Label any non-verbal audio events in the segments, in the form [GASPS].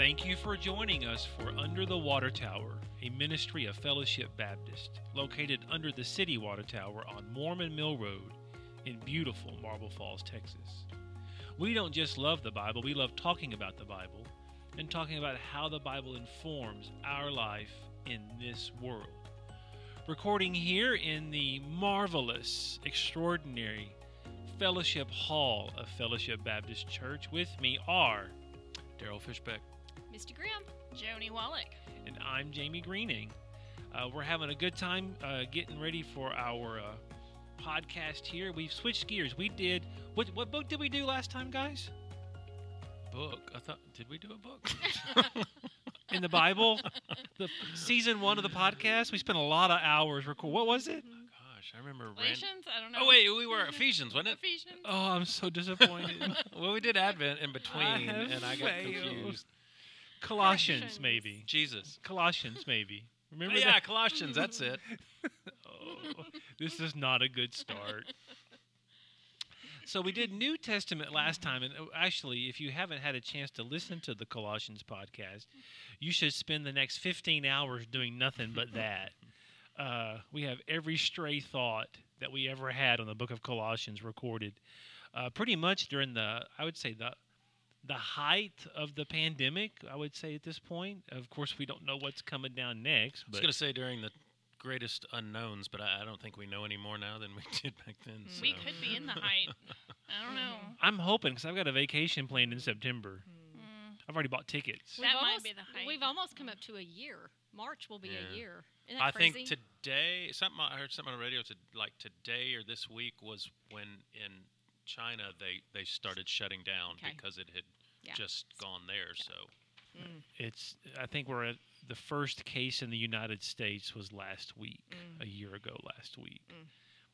Thank you for joining us for Under the Water Tower, a ministry of Fellowship Baptist, located under the City Water Tower on Mormon Mill Road in beautiful Marble Falls, Texas. We don't just love the Bible, we love talking about the Bible and talking about how the Bible informs our life in this world. Recording here in the marvelous, extraordinary Fellowship Hall of Fellowship Baptist Church with me are Daryl Fishbeck. Misty Graham. Joni Wallach. and I'm Jamie Greening. Uh, we're having a good time uh, getting ready for our uh, podcast here. We've switched gears. We did what? What book did we do last time, guys? Book. I thought. Did we do a book? [LAUGHS] In the Bible, the season one of the podcast. We spent a lot of hours record. What was it? Gosh, I remember. Ran- I don't know. oh wait, we were Ephesians, wasn't it? Ephesians? Oh, I'm so disappointed. [LAUGHS] well, we did Advent in between, have and I got failed. confused. Colossians, Corrections. maybe. Jesus. Colossians, maybe. Remember yeah, that? Colossians. That's it. [LAUGHS] Oh, this is not a good start. So we did New Testament last time, and uh, actually, if you haven't had a chance to listen to the Colossians podcast, you should spend the next 15 hours doing nothing but that. Uh, we have every stray thought that we ever had on the book of Colossians recorded, uh, pretty much during the, I would say the the height of the pandemic. I would say at this point. Of course, we don't know what's coming down next, I was going to say during the greatest unknowns, but I, I don't think we know any more now than we [LAUGHS] did back then. So. We could be in the height. I don't know. [LAUGHS] I'm hoping because I've got a vacation planned in September. Mm. I've already bought tickets. That might almost, be the height. We've almost come up to a year. March will be Yeah. a year. Isn't that I crazy? think today, something I heard something on the radio to like today or this week was when in China they they started shutting down Okay. because it had Yeah. just gone there. So It's. I think we're at the first case in the United States was last week, Mm. a year ago last week. Mm.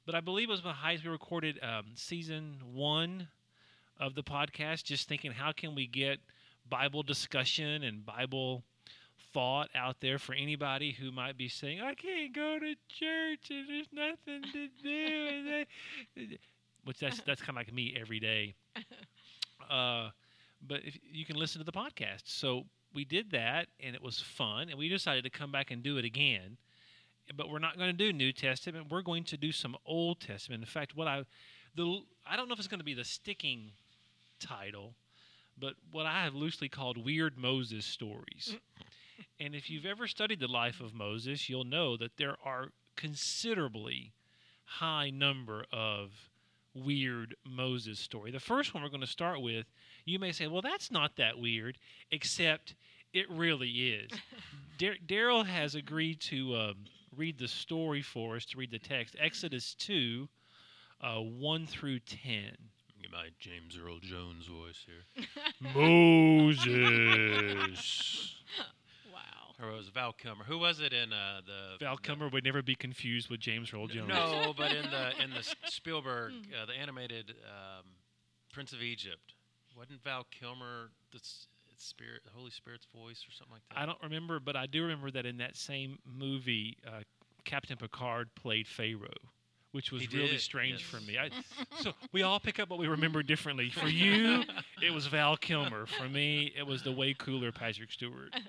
But I believe it was the highest we recorded um, season one of the podcast. Just thinking, how can we get Bible discussion and Bible thought out there for anybody who might be saying, "I can't go to church and there's nothing to do," and they- [LAUGHS] which that's that's kind of like me every day. [LAUGHS] Uh, but if you can listen to the podcast, so we did that and it was fun, and we decided to come back and do it again. But we're not going to do New Testament. We're going to do some Old Testament. In fact, what I the I don't know if it's going to be the sticking title, but what I have loosely called weird Moses stories. [LAUGHS] and if you've ever studied the life of Moses, you'll know that there are considerably high number of weird Moses story. The first one we're going to start with, you may say, "Well, that's not that weird," except it really is. [LAUGHS] Daryl has agreed to um, read the story for us to read the text. Exodus two, uh, one through ten. get my James Earl Jones voice here. [LAUGHS] [LAUGHS] Moses. Wow. Or it was Val Kilmer. Who was it in uh, the Val the- Kilmer would never be confused with James Earl Jones. No, [LAUGHS] but in the in the Spielberg, uh, the animated um, Prince of Egypt, wasn't Val Kilmer the s- spirit, the Holy Spirit's voice, or something like that? I don't remember, but I do remember that in that same movie, uh, Captain Picard played Pharaoh, which was He really did, strange yes. for me. I, so we all pick up what we remember differently. For you, it was Val Kilmer. For me, it was the way cooler Patrick Stewart. Well,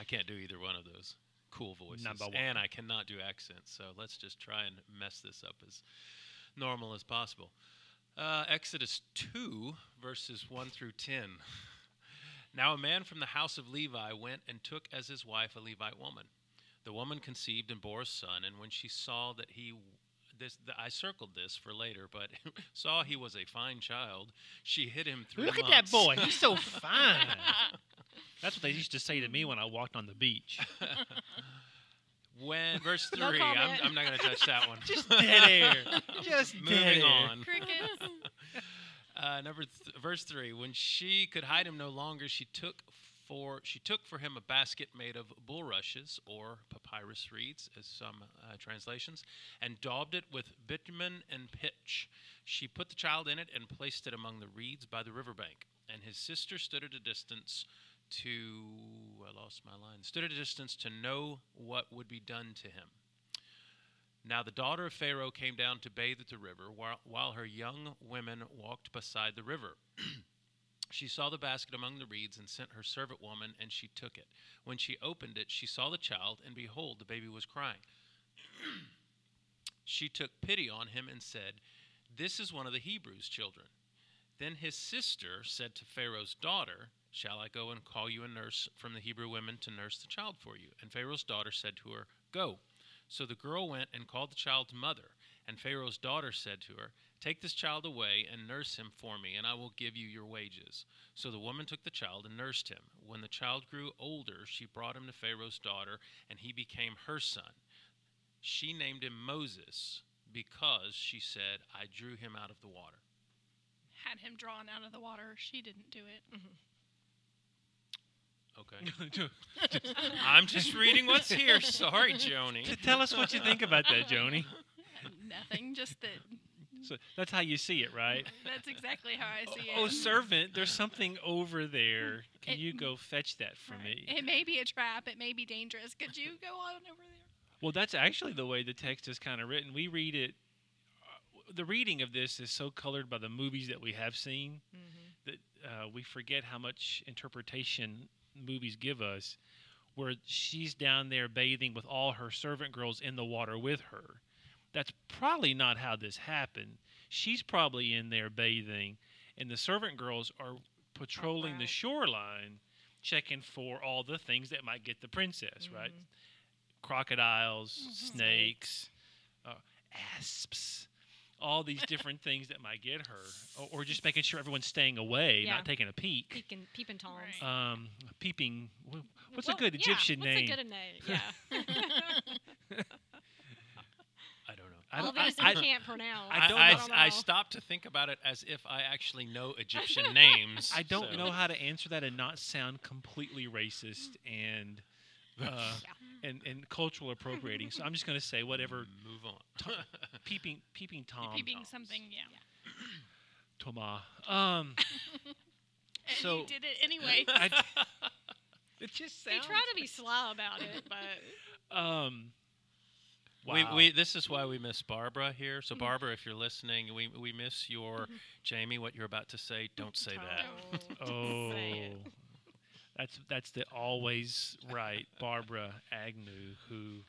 I can't do either one of those cool voices, Number one. and I cannot do accents. So let's just try and mess this up as normal as possible. Uh, Exodus 2, verses 1 through 10. [LAUGHS] Now a man from the house of Levi went and took as his wife a Levite woman. The woman conceived and bore a son, and when she saw that he this the, I circled this for later, but [LAUGHS] saw he was a fine child, she hid him three Look at that boy. He's so [LAUGHS] fine. That's what they used to say to me when I walked on the beach. [LAUGHS] When verse three, No I'm. I'm not going to touch that one. Just dead air. Just moving dead air. on. Crickets. Uh, number th- verse three. When she could hide him no longer, she took for she took for him a basket made of bulrushes or papyrus reeds, as some uh, translations, and daubed it with bitumen and pitch. She put the child in it and placed it among the reeds by the riverbank. And his sister stood at a distance to I lost my line. Stood at a distance to know what would be done to him. Now the daughter of Pharaoh came down to bathe at the river, while, while her young women walked beside the river. [CLEARS THROAT] She saw the basket among the reeds and sent her servant woman, and she took it. When she opened it, she saw the child, and behold, the baby was crying. [CLEARS THROAT] she took pity on him and said, This is one of the Hebrews' children. Then his sister said to Pharaoh's daughter, Shall I go and call you a nurse from the Hebrew women to nurse the child for you? And Pharaoh's daughter said to her, Go. So the girl went and called the child's mother. And Pharaoh's daughter said to her, Take this child away and nurse him for me, and I will give you your wages. So the woman took the child and nursed him. When the child grew older, she brought him to Pharaoh's daughter, and he became her son. She named him Moses because she said, I drew him out of the water. Had him drawn out of the water. She didn't do it. Mm-hmm. Okay. [LAUGHS] I'm just reading what's here. Sorry, Joni. Tell us what you think about that, Joni. [LAUGHS] Nothing. Just that. So that's how you see it, right? [LAUGHS] That's exactly how I see it. Oh, servant, there's something over there. Can It- you go fetch that for Right. me? It may be a trap. It may be dangerous. Could you go on over there? Well, that's actually the way the text is kind of written. We read it. uh, The reading of this is so colored by the movies that we have seen that uh, we forget how much interpretation movies give us. Where she's down there bathing with all her servant girls in the water with her. That's probably not how this happened. She's probably in there bathing, and the servant girls are patrolling the shoreline, checking for all the things that might get the princess, right? crocodiles, snakes, uh, asps, all these [LAUGHS] different things that might get her, or, or just making sure everyone's staying away, Yeah. not taking a peek. Peeping, peeping toms. Right. Um, peeping. What's Well, a good yeah, Egyptian what's name? a good name? Yeah. [LAUGHS] [LAUGHS] I don't know. I All don't. I, these I, we can't pronounce. I don't I, know. I stopped to think about it as if I actually know Egyptian [LAUGHS] names. I don't so- know how to answer that and not sound completely racist and uh, and and cultural appropriating. So I'm just going to say whatever. Move on. [LAUGHS] Peeping, peeping tom. Peeping Toms. something. Yeah. Toma. Um. [LAUGHS] And So- you did it anyway. I, it just They sounds. try to be sly about it, but Um. We, wow. we this is why we miss Barbara here. So Barbara, if you're listening, we we miss your Jamie. What you're about to say, don't say that. [LAUGHS] Oh, that's that's the always right Barbara Agnew who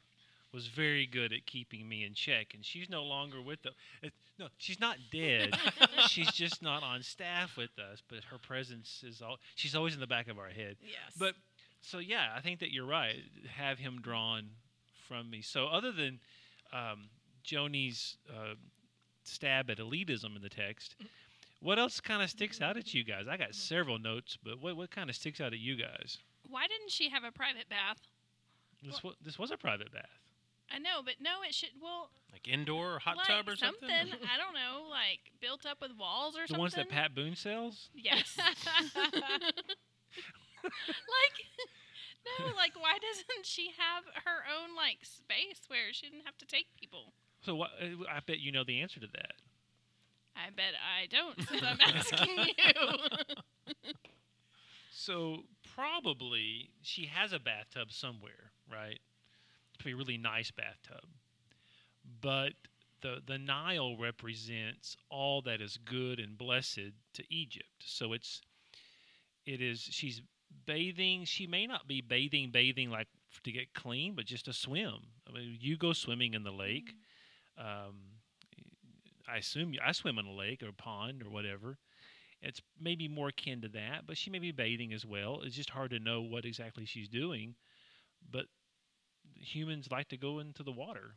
was very good at keeping me in check, and she's no longer with the. It, no, she's not dead. [LAUGHS] she's just not on staff with us, but her presence is all. She's always in the back of our head. yes. But so yeah, I think that you're right. Have him drawn from me. So other than um, Joni's uh, stab at elitism in the text, what else kind of sticks out at you guys? I got several notes, but what what kind of sticks out at you guys? Why didn't she have a private bath? This was this was a private bath. I know, but no, it should. Well, Like indoor or hot like tub or something. I don't know, [LAUGHS] like built up with walls or The something. ones that Pat Boone sells. Yes. [LAUGHS] [LAUGHS] like, no, like why doesn't she have her own like space where she didn't have to take people? So what? uh, I bet you know the answer to that. I bet I don't, since I'm asking you. [LAUGHS] So probably she has a bathtub somewhere, right? It's a really nice bathtub. But the the Nile represents all that is good and blessed to Egypt. So it's it is she's bathing. She may not be bathing bathing like to get clean, but just to swim. I mean, you go swimming in the lake. Um, I assume you, I swim in a lake or pond or whatever. It's maybe more akin to that, but she may be bathing as well. It's just hard to know what exactly she's doing. But humans like to go into the water.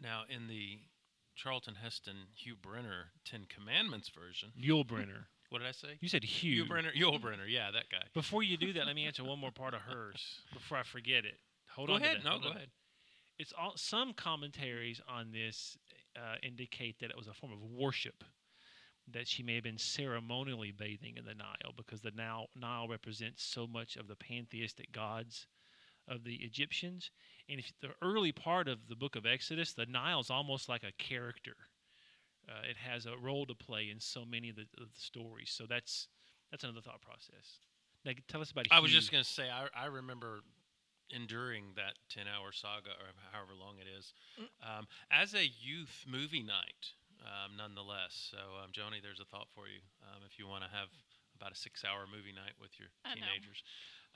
Now, in the Charlton Heston Hugh Brenner Ten Commandments version, Yul Brynner. What did I say? You said Hugh. Hugh Brenner, Yul Brynner, yeah, that guy. Before you do that, let me [LAUGHS] answer one more part of hers before I forget it. Hold go on. ahead. No, Hold go on. ahead. It's all some commentaries on this uh, indicate that it was a form of worship. That she may have been ceremonially bathing in the Nile because the Nile, Nile represents so much of the pantheistic gods of the Egyptians. And if the early part of the book of Exodus, the Nile is almost like a character. Uh, it has a role to play in so many of the, of the stories. So that's that's another thought process. Now, tell us about. I was just going to say, I, I remember enduring that 10 hour saga or however long it is um, as a youth movie night, um, nonetheless. So, um, Joni, there's a thought for you um, if you want to have about a six-hour movie night with your I know.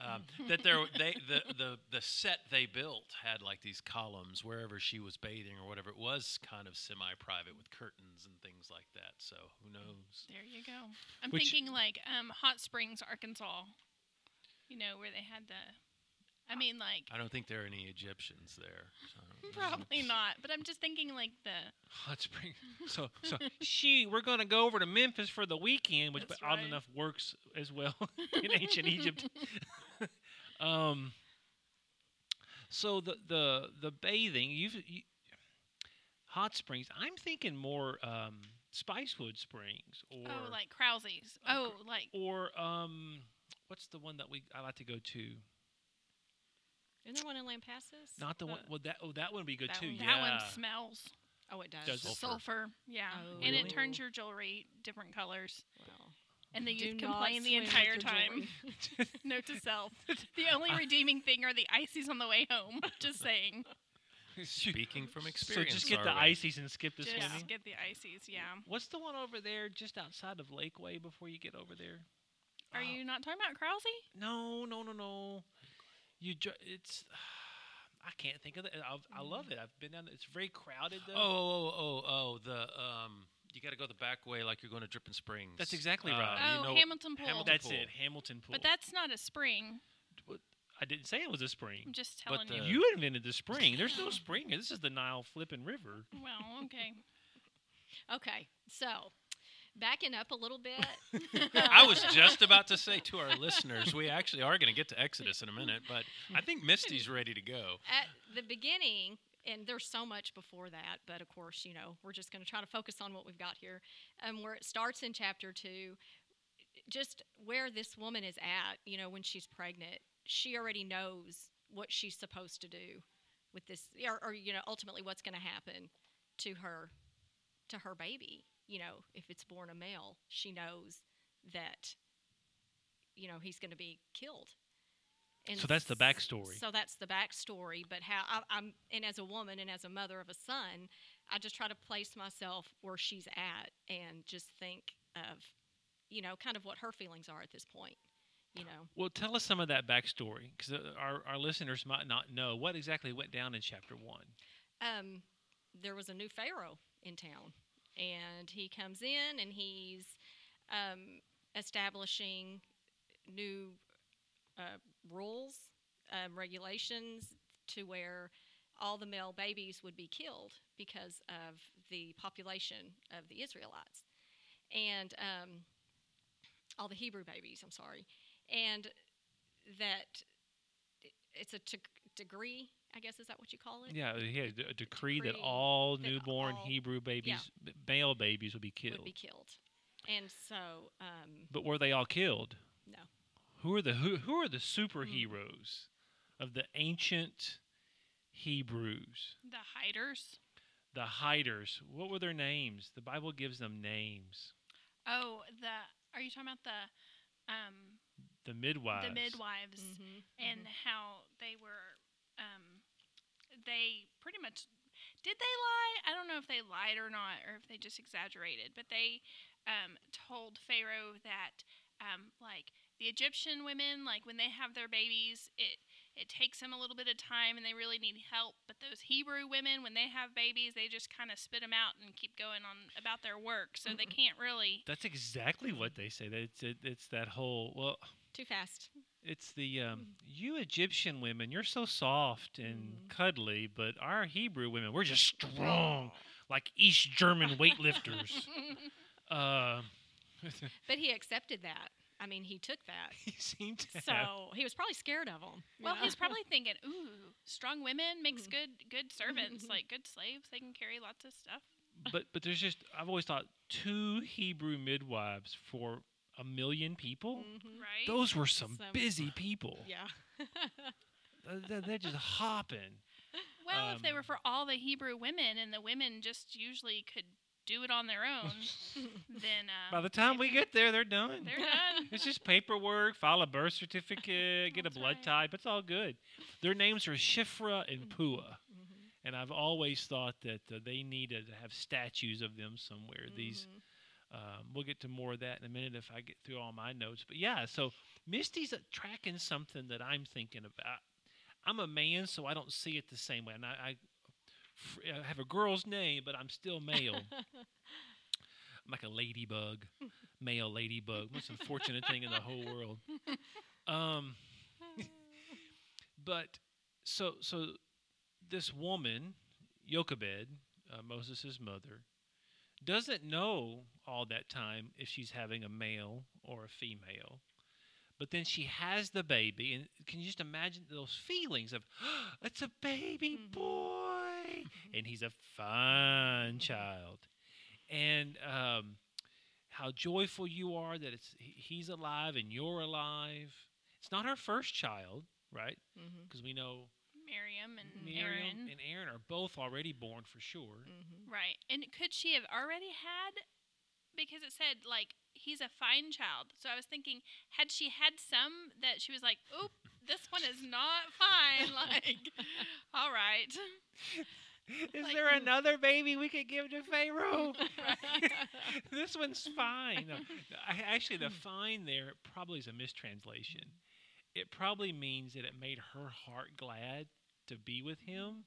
Teenagers. Um, that there, they the, the the set they built had like these columns wherever she was bathing or whatever. It was kind of semi-private with curtains and things like that. So who knows? There you go. I'm Which- thinking like um, Hot Springs, Arkansas. You know where they had the. I mean, like I don't think there are any Egyptians there. So, [LAUGHS] probably not, but I'm just thinking like the. Hot spring. So so she we're gonna go over to Memphis for the weekend, which That's but odd enough works as well [LAUGHS] in ancient Egypt. [LAUGHS] um. So the the the bathing you've you, hot springs. I'm thinking more um, Spicewood Springs or oh, like Krause's. Uh, Oh, like or um what's the one that we I like to go to? Isn't there one in Lampasas? Not the one. Uh, Well, that oh that one would be good that too. one- yeah. that one smells oh, it does. Does Sulfur. sulfur. Yeah, Oh, and it turns your jewelry different colors. Well, And the do youth complain the entire time. [LAUGHS] [LAUGHS] Note to self: [LAUGHS] the only redeeming thing are the ices on the way home. Just saying. Speaking from experience. So just get the are we? ices and skip the Just swimming. get the ices. Yeah. What's the one over there just outside of Lakeway before you get over there? Are Oh, you not talking about Krause? No, no, no, no. You ju- it's [SIGHS] I can't think of it. I've, love it. I've been down. It's very crowded though. Oh, though. oh, oh, oh, the um, you got to go the back way like you're going to Dripping Springs. That's exactly Uh, right. you Oh, know- Hamilton Pool. Hamilton That's Pool. it, Hamilton Pool. But that's not a spring. I didn't say it was a I'm spring. just But telling the- you. You invented the spring. There's no [LAUGHS] spring. This is the Nile flipping river. Well, okay. okay, so backing up a little bit. [LAUGHS] I was just about to say to our listeners, we actually are going to get to Exodus in a minute, but I think Misty's ready to go. at the beginning, and there's so much before that, but of course, you know, we're just going to try to focus on what we've got here. Um, where it starts in chapter two, just where this woman is at, you know, when she's pregnant, she already knows what she's supposed to do with this, or, or you know, ultimately what's going to happen to her, to her baby. You know, if it's born a male, she knows that, you know, he's going to be killed. And So that's the backstory. So that's the backstory. But how I, I'm, and as a woman and as a mother of a son, I just try to place myself where she's at and just think of, you know, kind of what her feelings are at this point. You know, Well, tell us some of that backstory because our, our listeners might not know what exactly went down in chapter one. um, there was a new pharaoh in town, and he comes in and he's um, establishing new uh, rules, um, regulations to where all the male babies would be killed because of the population of the Israelites, and um, all the Hebrew babies. I'm sorry, and that it's a t- degree. I guess is that what you call it? Yeah, he had a decree, that Decree all that newborn all- Hebrew babies, b- male babies, would be killed. Would be killed, and so um, But were they all killed? No. Who are the who, who are the superheroes of the ancient Hebrews? The hiders. The hiders. What were their names? The Bible gives them names. Oh, the. Are you talking about the, um, The midwives. the midwives Mhm, and mhm. how they were, um, they pretty much. Did they lie? I don't know if they lied or not, or if they just exaggerated. But they um, told Pharaoh that, um, like the Egyptian women, like when they have their babies, it it takes them a little bit of time and they really need help. But those Hebrew women, when they have babies, they just kind of spit them out and keep going on about their work, so they can't really. That's exactly what they say. That It's it, it's that whole well. Too fast. It's the um, you Egyptian women. You're so soft and Mhm. cuddly, but our Hebrew women, we're just strong, like East German [LAUGHS] weightlifters. [LAUGHS] uh, [LAUGHS] But he accepted that. I mean, he took that. [LAUGHS] he seemed to have. So he was probably scared of them. Well, he's [LAUGHS] probably thinking, "Ooh, strong women makes Mhm. good good [LAUGHS] servants, like good slaves. They can carry lots of stuff." but but there's just I've always thought two Hebrew midwives for a million people. Mhm. Right? Those were some Some- busy people. Yeah. Uh, They're, they're just hopping. well, if they um, were for all the Hebrew women, and the women just usually could do it on their own, [LAUGHS] then uh, By the time we get there, they're done. they're done. [LAUGHS] It's just paperwork, file a birth certificate, [LAUGHS] get a blood right. type. It's all good. Their names are Shifra and Pua. Mhm. And I've always thought that uh, they needed to have statues of them somewhere. These Mhm. Um, we'll get to more of that in a minute if I get through all my notes. But yeah, so Misty's uh, tracking something that I'm thinking about. I'm a man, so I don't see it the same way. And I, I, f- I have a girl's name, but I'm still male. [LAUGHS] I'm like a ladybug, male ladybug. Most unfortunate thing in the whole world. Um, but so so this woman, Jochebed, uh, Moses' mother, doesn't know all that time if she's having a male or a female. But then she has the baby, and can you just imagine those feelings of, [GASPS] it's a baby Mhm. boy, and he's a fine child, and um, how joyful you are that it's he's alive and you're alive. It's not her first child, right? Because we know Miriam and Miriam Aaron. and Aaron are both already born for sure. hmm Right. And could she have already had because it said like he's a fine child. So I was thinking had she had some that she was like, "Oop, this one is not fine." [LAUGHS] Like, all right. Is Like- there mm. another baby we could give to Pharaoh? [LAUGHS] [LAUGHS] this one's fine. No, actually, the hmm. fine there probably is a mistranslation. It probably means that it made her heart glad to be with mm-hmm. him,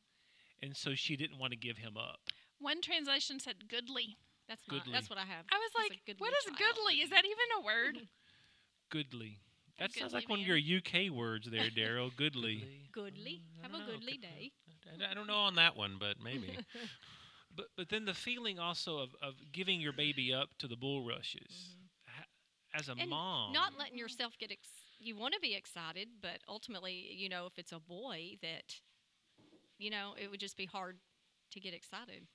and so she didn't want to give him up. One translation said goodly. That's Goodly. that's what I have. I was like, what is child. goodly? Is that even a word? Mm-hmm. Goodly. A That sounds goodly like one of your UK words there, Daryl. Goodly. Goodly. I Have a goodly Could- day. I- I don't know on that one, but maybe. [LAUGHS] But but then the feeling also of, of giving your baby up to the bulrushes ha- as a Mm-hmm. And mom. Not letting yourself get. Ex- you want to be excited, but ultimately, you know, if it's a boy, that, you know, it would just be hard to get excited.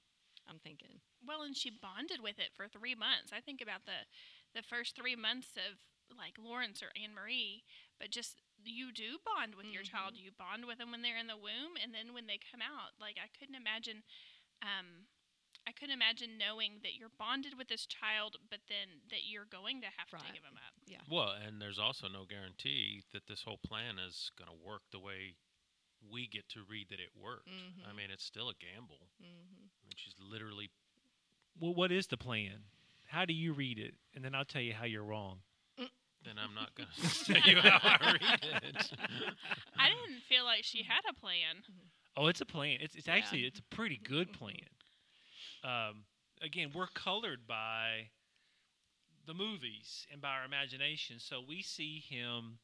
I'm thinking. Well, and she bonded with it for three months. I think about the the first three months of like Lawrence or Anne Marie, but just you do bond with your child. You bond with them when they're in the womb, and then when they come out. Like I couldn't imagine, um, I couldn't imagine knowing that you're bonded with this child, but then that you're going to have to give them up. Yeah. Well, and there's also no guarantee that this whole plan is going to work the way we get to read that it worked. I Mhm. mean, it's still a gamble. hmm I mean, she's literally Well, what is the plan? How do you read it? And then I'll tell you how you're wrong. Then I'm not going [LAUGHS] to [LAUGHS] tell you how I read it. I didn't feel like she had a plan. Oh, it's a plan. It's it's Yeah. actually it's a pretty good plan. Um, again, we're colored by the movies and by our imagination, so we see him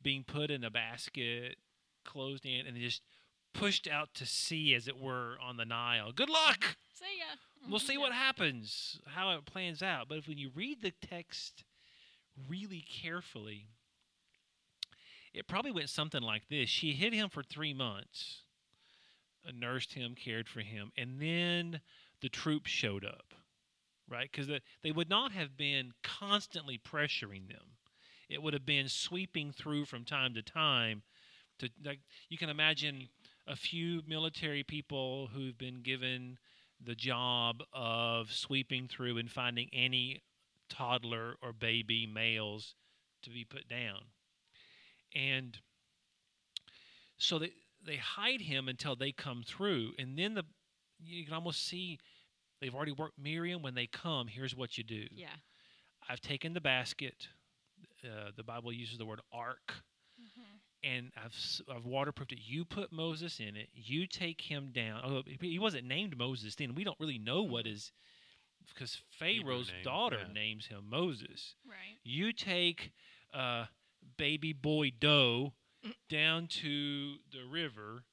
being put in a basket, closed in, and just pushed out to sea, as it were, on the Nile. Good luck. See ya. We'll see Yeah. what happens, how it plans out. But if when you read the text really carefully, it probably went something like this: She hid him for three months, uh, nursed him, cared for him, and then the troops showed up, right? Because the, they would not have been constantly pressuring them; it would have been sweeping through from time to time. To like, you can imagine a few military people who've been given the job of sweeping through and finding any toddler or baby males to be put down. And so they they hide him until they come through and then the you can almost see they've already worked Miriam when they come here's what you do. Yeah. I've taken the basket uh, the Bible uses the word ark and I've I've waterproofed it. You put Moses in it. You take him down. Oh, he- he wasn't named Moses then. We don't really know what his because Pharaoh's name, daughter yeah. names him Moses. Right. You take uh, baby boy Doe down to the river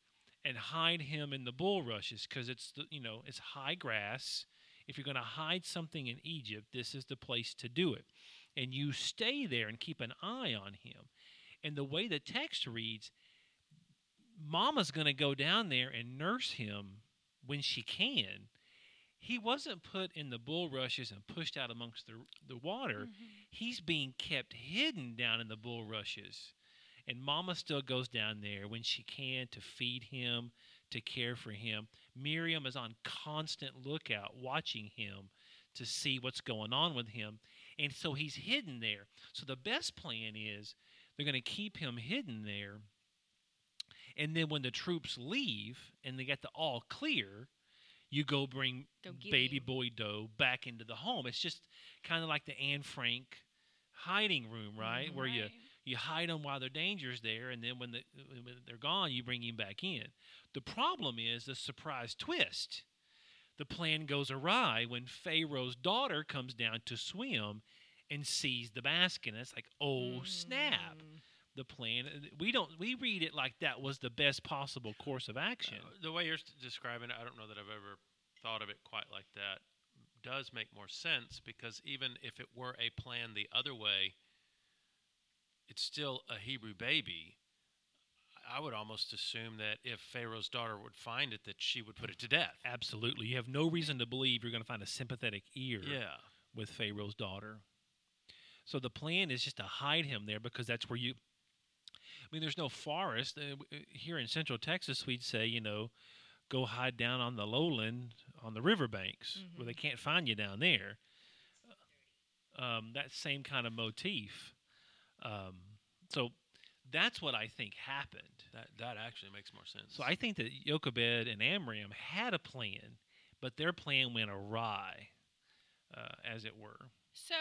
and hide him in the bulrushes because it's the, you know it's high grass. If you're going to hide something in Egypt, this is the place to do it. And you stay there and keep an eye on him. And the way the text reads, Mama's going to go down there and nurse him when she can. He wasn't put in the bulrushes and pushed out amongst the, the water. Mm-hmm. He's being kept hidden down in the bulrushes. And Mama still goes down there when she can to feed him, to care for him. Miriam is on constant lookout, watching him to see what's going on with him. And so he's hidden there. So the best plan is they're going to keep him hidden there. And then when the troops leave and they get the all clear, you go bring baby boy Doe back into the home. It's just kind of like the Anne Frank hiding room, right? Where you you hide them while the danger's there, and then when, the, when they're gone, you bring him back in. The problem is the surprise twist. The plan goes awry when Pharaoh's daughter comes down to swim and sees the basket. And it's like, oh snap! The plan. We don't. We read it like that was the best possible course of action. Uh, the way you're describing it, I don't know that I've ever thought of it quite like that. Does make more sense because even if it were a plan the other way, it's still a Hebrew baby. I would almost assume that if Pharaoh's daughter would find it, that she would put it to death. Absolutely. You have no reason to believe you're going to find a sympathetic ear Yeah. with Pharaoh's daughter. So the plan is just to hide him there because that's where you. I mean, there's no forest. Uh, uh, here in central Texas, we'd say, you know, go hide down on the lowland on the riverbanks where they can't find you down there. Um, that same kind of motif. Um, so that's what I think happened. That that actually makes more sense. So I think that Jochebed and Amram had a plan, but their plan went awry, uh, as it were. So,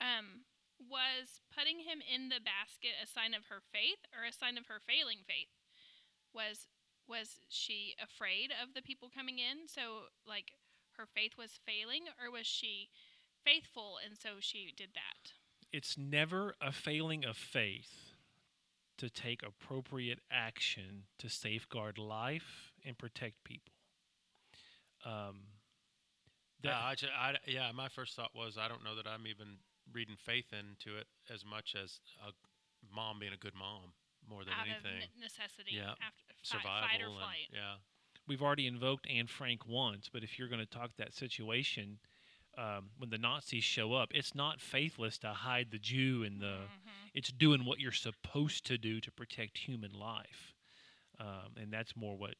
um, was putting him in the basket a sign of her faith or a sign of her failing faith? Was was she afraid of the people coming in? So, like, her faith was failing, or was she faithful and so she did that? It's never a failing of faith to take appropriate action to safeguard life and protect people. Um, yeah, that- I, ju- I- yeah, my first thought was I don't know that I'm even reading faith into it as much as a mom being a good mom more than Out anything. of necessity, Yeah. after fi- Survival fight or and flight. yeah. we've already invoked Anne Frank once, but if you're going to talk that situation, um, when the Nazis show up, it's not faithless to hide the Jew and the. Mhm. It's doing what you're supposed to do to protect human life, um, and that's more what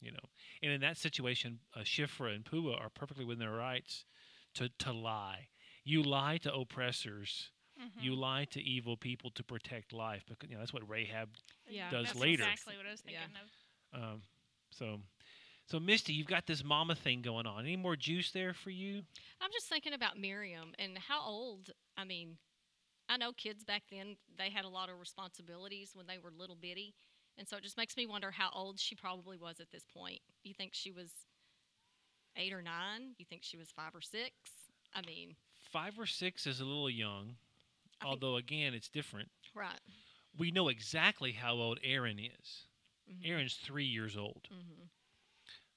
you know. And in that situation, uh, Shifra and Pua are perfectly within their rights to to lie. You lie to oppressors. Mhm. You lie to evil people to protect life because you know that's what Rahab Yeah. does That's later. exactly what I was Yeah. thinking of. Um, so, so Misty, you've got this mama thing going on. Any more juice there for you? I'm just thinking about Miriam and how old. I mean, I know kids back then they had a lot of responsibilities when they were little bitty, and so it just makes me wonder how old she probably was at this point. You think she was eight or nine? You think she was five or six? I mean, Five or six is a little young, I although again, it's different. right? We know exactly how old Aaron is. Mhm. Aaron's three years old hmm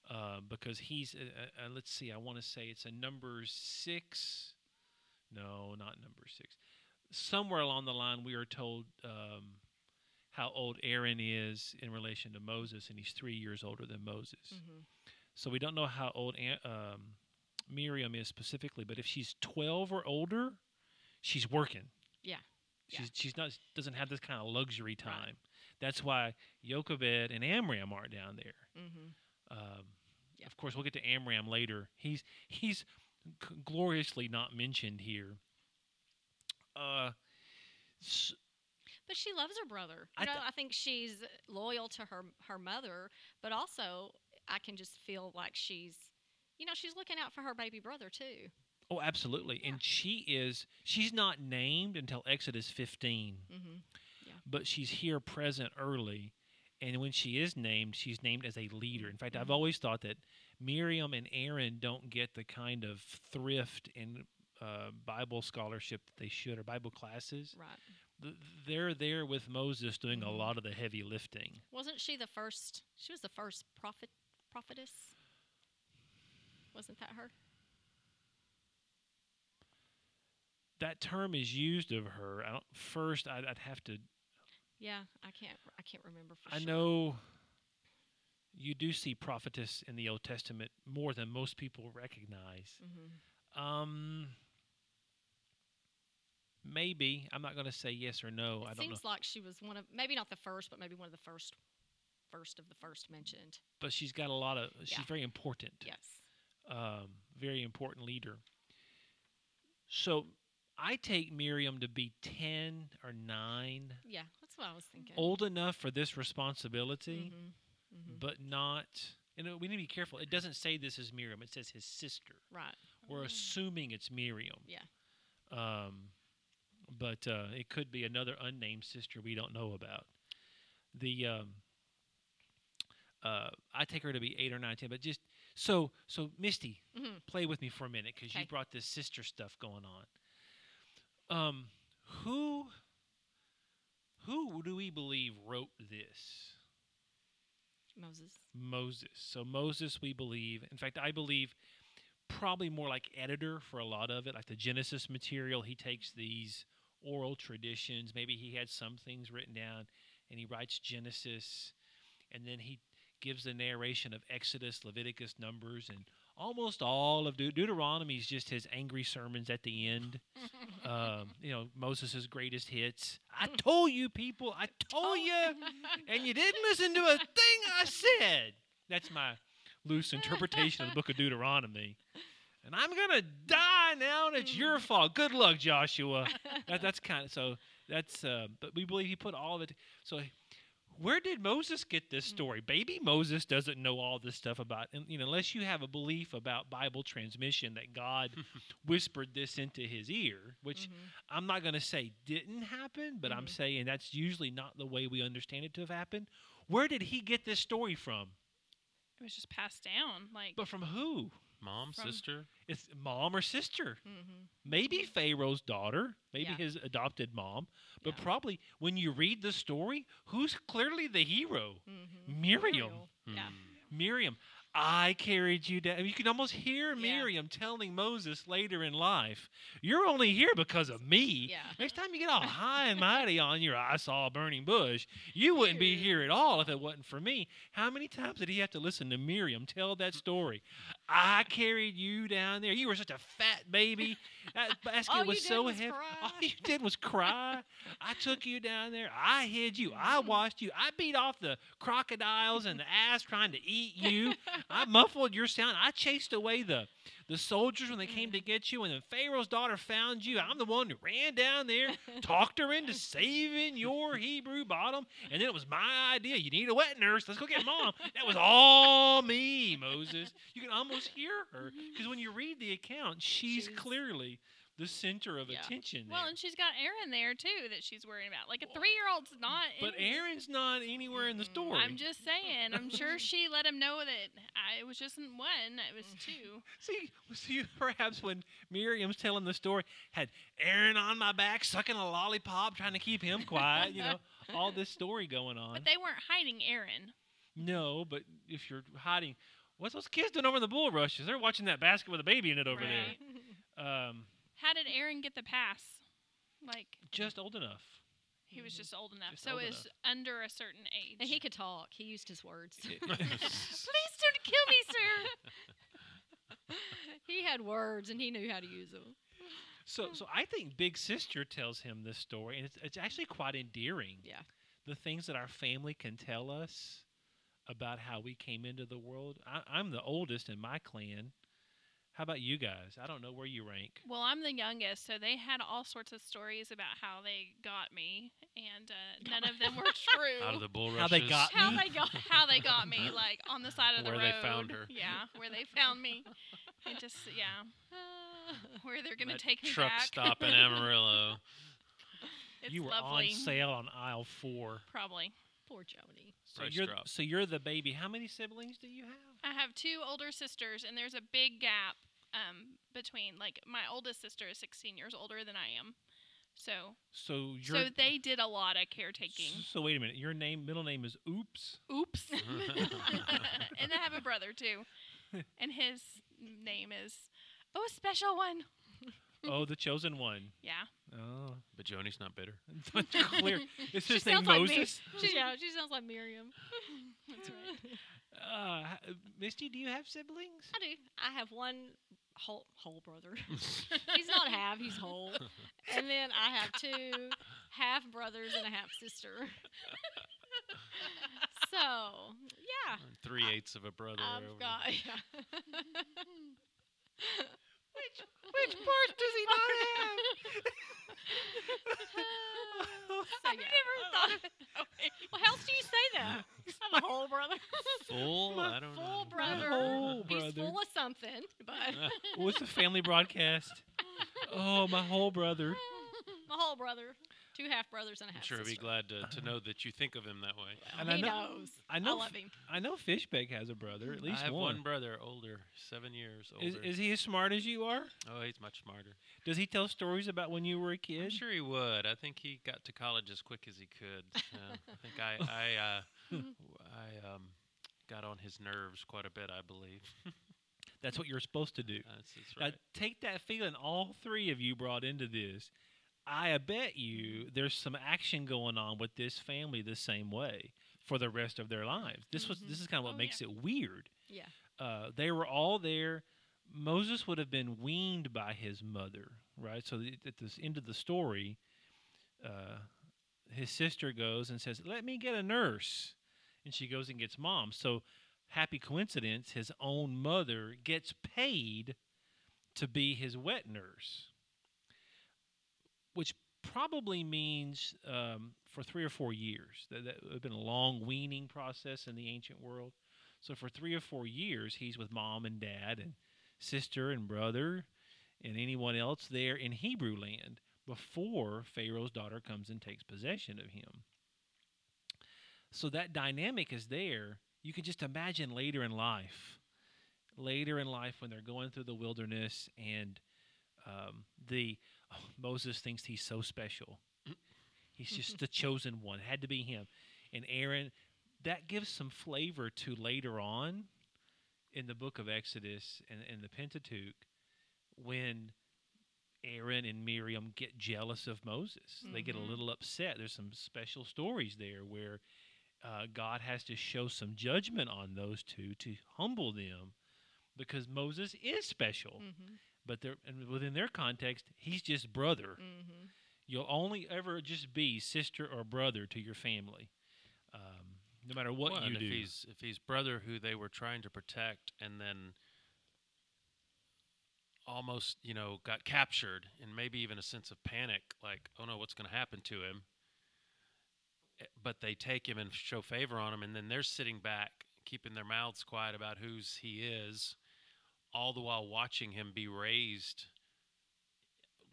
uh, because he's. Uh, uh, uh, let's see. I want to say it's a number six. No, not number six. Somewhere along the line, we are told um, how old Aaron is in relation to Moses, and he's three years older than Moses. hmm So we don't know how old um, Miriam is specifically, but if she's 12 or older, she's working. Yeah. Yeah. She's she's not doesn't have this kind of luxury time. That's why Jochebed and Amram aren't down there. hmm Um, Yeah. Of course, we'll get to Amram later. He's he's c- gloriously not mentioned here. Uh, But she loves her brother. I You know, th- I think she's loyal to her her mother, but also I can just feel like she's, you know, she's looking out for her baby brother too. oh, absolutely. Yeah. And she is she's not named until Exodus 15. hmm but she's here present early. And when she is named, she's named as a leader. In fact, I've Mhm. always thought that Miriam and Aaron don't get the kind of thrift in uh, Bible scholarship that they should, or Bible classes. Right. They're there with Moses doing a Mhm. lot of the heavy lifting. Wasn't she the first? She was the first prophet prophetess. Wasn't that her? That term is used of her. I don't, first, I'd, I'd have to. Yeah, I can't. I can't remember for sure. I sure. know you do see prophetess in the Old Testament more than most people recognize. hmm Um, maybe I'm not going to say yes or no. It I don't know, seems like she was one of maybe not the first, but maybe one of the first, first of the first mentioned. but she's got a lot of. She's Yeah. very important. Yes. Um, very important leader. So I take Miriam to be ten or nine, Yeah, that's what I was thinking. old enough for this responsibility, hmm hmm but not. You know, we need to be careful. It doesn't say this is Miriam. It says his sister. Right. We're assuming it's Miriam. Yeah. Um, but uh, it could be another unnamed sister we don't know about. The um, uh, I take her to be eight or nine, ten, but just so so Misty, Mhm. play with me for a minute because you brought this sister stuff going on. Um, who who do we believe wrote this? Moses. Moses. So Moses, we believe. In fact, I believe probably more like editor for a lot of it, like the Genesis material. He takes these oral traditions. Maybe he had some things written down, and he writes Genesis, and then he gives the narration of Exodus, Leviticus, Numbers, and almost all of Deut- Deuteronomy is just his angry sermons at the end. [LAUGHS] um, you know, Moses' greatest hits. I told you, people. I told you and you didn't listen to a thing I said. That's my loose interpretation of the book of Deuteronomy. And I'm gonna die now, and it's your fault. Good luck, Joshua. That, that's [LAUGHS] kind of so. That's uh, but we believe he put all of it. So, where did Moses get this story? Baby Moses doesn't know all this stuff about, and you know, unless you have a belief about Bible transmission that God [LAUGHS] whispered this into his ear, which Mhm. I'm not going to say didn't happen, but I'm Mhm. saying that's usually not the way we understand it to have happened. Where did he get this story from? It was just passed down. Like But from who? Mom, From- sister. It's mom or sister. Mhm. Maybe Pharaoh's daughter, maybe Yeah. his adopted mom, but Yeah. probably when you read the story, who's clearly the hero? Mhm. Miriam. Yeah. Hmm. Miriam, I carried you down. You can almost hear Yeah. Miriam telling Moses later in life, You're only here because of me. Yeah. Next time you get all high and mighty on your I saw a burning bush, you wouldn't be here at all if it wasn't for me. How many times did he have to listen to Miriam tell that story? I carried you down there. You were such a fat baby. That [LAUGHS] basket All you was did so was heavy. [LAUGHS] cry. All you did was cry. I took you down there. I hid you. I mm-hmm. washed you. I beat off the crocodiles and the asps trying to eat you. I muffled your sound. I chased away the the soldiers when they came to get you. And then Pharaoh's daughter found you. I'm the one who ran down there, [LAUGHS] talked her into saving your Hebrew bottom. And then it was my idea. You need a wet nurse. Let's go get mom. That was all me, Moses. You can almost hear her because when you read the account, she's, She's- clearly the center of Yeah. attention. well, and she's got Aaron there too that she's worrying about. Like a Well, three-year-old's not. but in- Aaron's not anywhere in the story. I'm just saying. I'm sure [LAUGHS] she let him know that I, it was just one. It was two. [LAUGHS] See, see, [LAUGHS] perhaps when Miriam's telling the story, had Aaron on my back sucking a lollipop, trying to keep him quiet. You know, all this story going on. But they weren't hiding Aaron. no, but if you're hiding, what's those kids doing over in the bulrushes? They're watching that basket with a baby in it over Right. there. Um, How did Aaron get the pass? Like just old enough. he was Mhm. just old enough. Just so old is under a certain age. And he could talk. He used his words. [LAUGHS] [LAUGHS] Please don't kill me, sir. [LAUGHS] he had words and he knew how to use them. So, so I think Big Sister tells him this story, and it's, it's actually quite endearing. Yeah. The things that our family can tell us about how we came into the world. I, I'm the oldest in my clan. How about you guys? I don't know where you rank. Well, I'm the youngest, so they had all sorts of stories about how they got me, and uh, [LAUGHS] none of them were true. Out of the bulrushes. How they got how me? they got how they got me, [LAUGHS] like on the side of the Where road. they found her. Yeah, where they found me. And just yeah, [LAUGHS] where they're gonna That take me truck back. stop in Amarillo. it's you were lovely. on sale on aisle four. Probably. Poor Joni. So Price you're drop. so you're the baby. How many siblings do you have? I have two older sisters, and there's a big gap um, between. Like my oldest sister is 16 years older than I am, so So you're so they did a lot of caretaking. So wait a minute. Your name, middle name is Oops. Oops. [LAUGHS] and I have a brother too, [LAUGHS] and his name is oh a special one. Oh, the chosen one. Yeah. Oh, but Joni's not bitter. [LAUGHS] clear. Is She his name sounds like me. Moses? She, yeah, she sounds like Miriam. That's right. Uh, Misty, do you have siblings? I do. I have one whole whole brother. [LAUGHS] he's not half. He's whole. And then I have two half brothers and a half sister. so yeah, Three eighths of a brother. I've got. [LAUGHS] Which which parts does he not have? [LAUGHS] so, I yeah. never oh, thought of it. Well, how else do you say that? [LAUGHS] I'm a whole brother. Full? [LAUGHS] I don't full know. brother. whole He's full of something, but uh, What's the family broadcast? oh, my whole brother. My whole brother, two half brothers and a half I'm sure he'd be glad to, to know that you think of him that way. And I he know- knows. I know love him. I know Fishbeck has a brother, at least I have one. one brother, older, seven years older. Is, is he as smart as you are? oh, he's much smarter. Does he tell stories about when you were a I'm kid? sure he would. I think he got to college as quick as he could. [LAUGHS] Uh, I think I I uh, w- I um, got on his nerves quite a bit. I believe. That's what you're supposed to do. That's, that's Now, right. take that feeling all three of you brought into this. I bet you there's some action going on with this family the same way for the rest of their lives. This was Mhm. this is kind of what Oh, makes it weird. Yeah. Uh, they were all there. Moses would have been weaned by his mother, right? So the, at the end of the story, uh, his sister goes and says, "Let me get a nurse," and she goes and gets mom. So happy coincidence, his own mother gets paid to be his wet nurse, which probably means um, for three or four years. That, that would have been a long weaning process in the ancient world. So for three or four years, he's with mom and dad and sister and brother and anyone else there in Hebrew land before Pharaoh's daughter comes and takes possession of him. So that dynamic is there. You can just imagine later in life, later in life when they're going through the wilderness and um, the Moses thinks he's so special. He's just the chosen one. It had to be him. And Aaron, that gives some flavor to later on in the book of Exodus and in the Pentateuch when Aaron and Miriam get jealous of Moses. They get a Mhm. little upset. There's some special stories there where uh, God has to show some judgment on those two to humble them because Moses is special. Mm-hmm. But they're, and within their context, he's just brother. Mm-hmm. You'll only ever just be sister or brother to your family, um, no matter what Well, you and do. If he's if he's brother who they were trying to protect, and then almost you know got captured, and maybe even a sense of panic, like oh no, what's going to happen to him? Eh, But they take him and show favor on him, and then they're sitting back, keeping their mouths quiet about whose he is, all the while watching him be raised.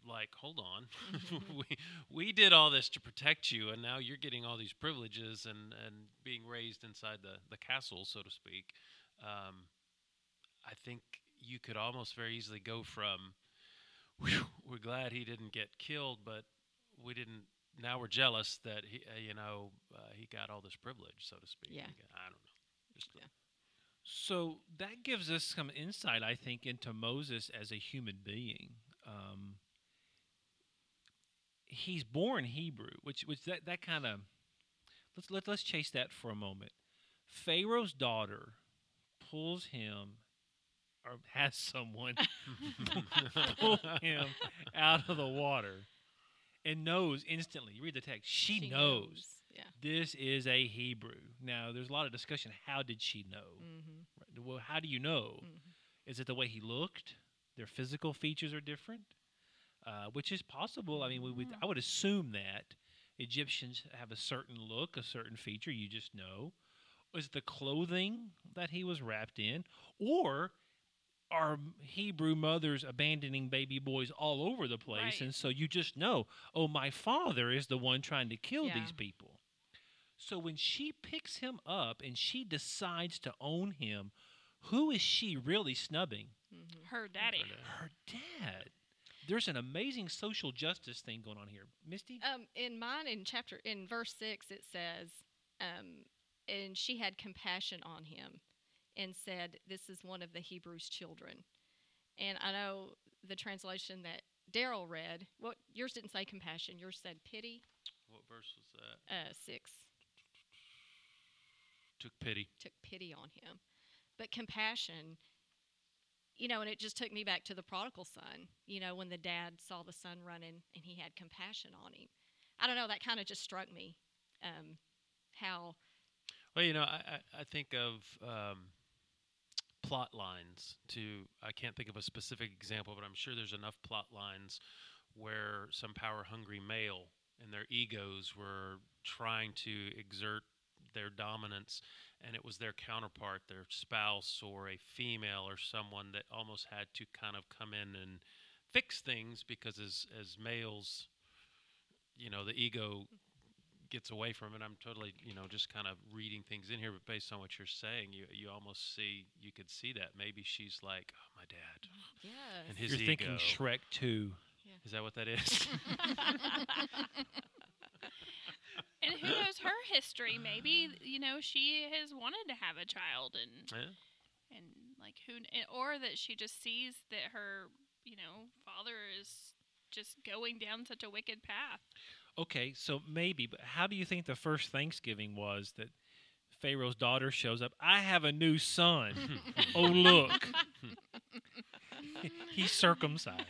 Like, hold on, [LAUGHS] we we did all this to protect you, and now you're getting all these privileges and and being raised inside the the castle, so to speak. Um, I think you could almost very easily go from, "Whew, we're glad he didn't get killed, but we didn't. Now we're jealous that he, uh, you know, uh, he got all this privilege, so to speak. Yeah. I don't know. Just Yeah. So that gives us some insight, I think, into Moses as a human being. Um, he's born Hebrew, which which that that kind of let's let let's chase that for a moment. Pharaoh's daughter pulls him or [LAUGHS] has someone [LAUGHS] pull him out of the water and knows instantly. You read the text, she, knows. Yeah. This is a Hebrew. Now, there's a lot of discussion. How did she know? Mm-hmm. Right, Well, how do you know? Mhm. Is it the way he looked? Their physical features are different, uh, which is possible. I mean, we would, I would assume that Egyptians have a certain look, a certain feature. You just know. Was it the clothing that he was wrapped in, or are Hebrew mothers abandoning baby boys all over the place, Right. and so you just know, oh, my father is the one trying to kill Yeah. these people. So when she picks him up and she decides to own him, who is she really snubbing? Mm-hmm. Her daddy. Her dad. There's an amazing social justice thing going on here. Misty? Um, in mine, in chapter in verse six, it says, um, and she had compassion on him, and said, "This is one of the Hebrews' children." And I know the translation that Daryl read. What yours didn't say compassion. Yours said pity. what verse was that? Uh, six Took pity. took pity on him, but compassion. You know, and it just took me back to the prodigal son. You know, when the dad saw the son running and he had compassion on him. I don't know. That kind of just struck me. Um, how Well, you know, I, I, I think of um, plot lines to, I can't think of a specific example, but I'm sure there's enough plot lines where some power hungry male and their egos were trying to exert their dominance, and it was their counterpart, their spouse or a female or someone that almost had to kind of come in and fix things because as as males, you know, the ego gets away from it. I'm totally, you know, just kind of reading things in here, but based on what you're saying, you you almost see you could see that maybe she's like, oh, my dad, Yes. and his You're ego. thinking Shrek 2. Is that what that is? [LAUGHS] [LAUGHS] And who knows [LAUGHS] her history? Maybe you know she has wanted to have a child, and yeah. and like who, or that she just sees that her you know father is just going down such a wicked path. Okay, so maybe, but how do you think the first Thanksgiving was that Pharaoh's daughter shows up? I have a new son. [LAUGHS] oh, look. [LAUGHS] He's circumcised.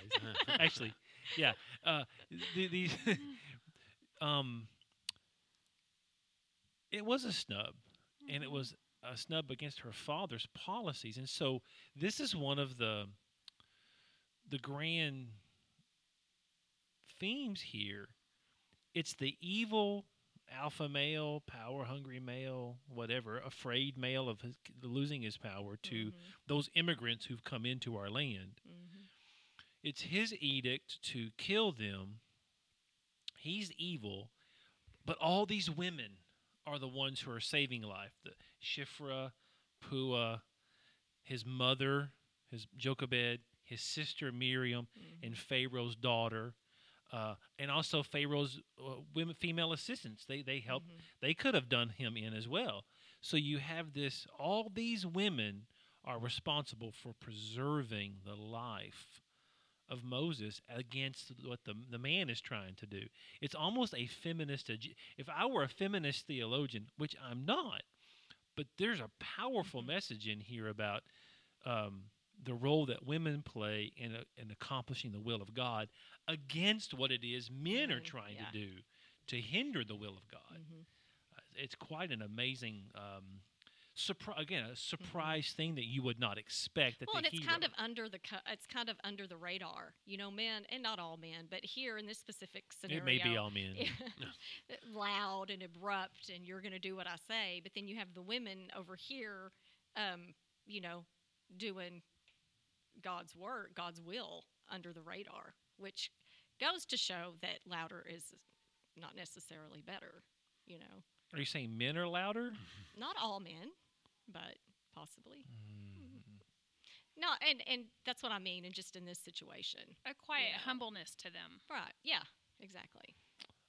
Actually, yeah. Uh, th- these, um, it was a snub, and it was a snub against her father's policies, and so this is one of the the grand themes here. It's the evil alpha male, power hungry male, whatever, afraid male of his, losing his power to Mhm, those immigrants who've come into our land. mhm. It's his edict to kill them. He's evil, but all these women are the ones who are saving life. The Shifra, Pua, his mother, his Jochebed, his sister Miriam, and Pharaoh's daughter, uh, and also Pharaoh's uh, women, female assistants. They they help. Mhm. They could have done him in as well. So you have this. All these women are responsible for preserving the life of Moses against what the the man is trying to do. It's almost a feminist. If I were a feminist theologian, which I'm not, but there's a powerful message in here about um, the role that women play in a, in accomplishing the will of God against what it is men are trying yeah. to do to hinder the will of God. Mhm. Uh, It's quite an amazing. Um, Surpri- again, a surprise thing that you would not expect. That Mm-hmm. Well, the and it's kind of under the co- it's kind of under the radar, you know, men and not all men, but here in this specific scenario, it may be all men. [LAUGHS] loud and abrupt, and you're going to do what I say. But then you have the women over here, um, you know, doing God's work, God's will under the radar, which goes to show that louder is not necessarily better. You know, Are you saying men are louder? not all men, but possibly. Mm. No, and and that's what I mean, and just in this situation, A quiet Yeah. humbleness to them. right? Yeah, exactly.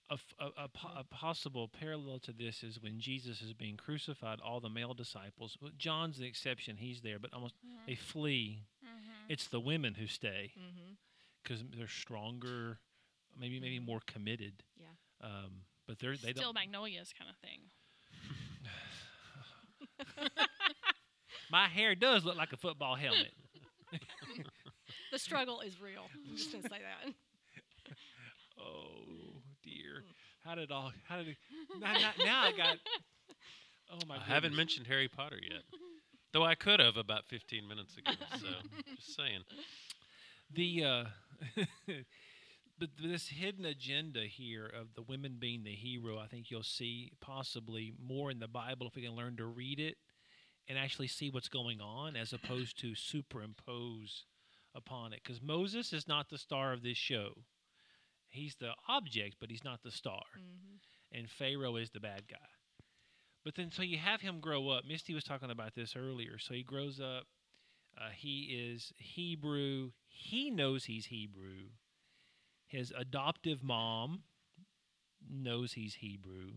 A, f- a- a po- a possible parallel to this is when Jesus is being crucified, all the male disciples, well, John's the exception, he's there, but almost they flee. Mm-hmm. It's the women who stay because they're stronger, maybe maybe Mhm. more committed. Yeah. Um, but they're they Steel don't. magnolias kind of thing. [LAUGHS] [LAUGHS] My hair does look like a football helmet. [LAUGHS] [LAUGHS] The struggle is real. I'm just gonna say that. oh dear, how did all? How did? It, now, now, now I got. Oh my! God I haven't mentioned Harry Potter yet, though I could have about 15 minutes ago. So [LAUGHS] just saying. the uh but this hidden agenda here of the women being the hero i think you'll see possibly more in the bible if we can learn to read it and actually see what's going on as opposed to superimpose upon it because moses is not the star of this show he's the object but he's not the star hmm and Pharaoh is the bad guy. But then, so you have him grow up. Misty was talking about this earlier. So he grows up. Uh, he is Hebrew. He knows he's Hebrew. His adoptive mom knows he's Hebrew.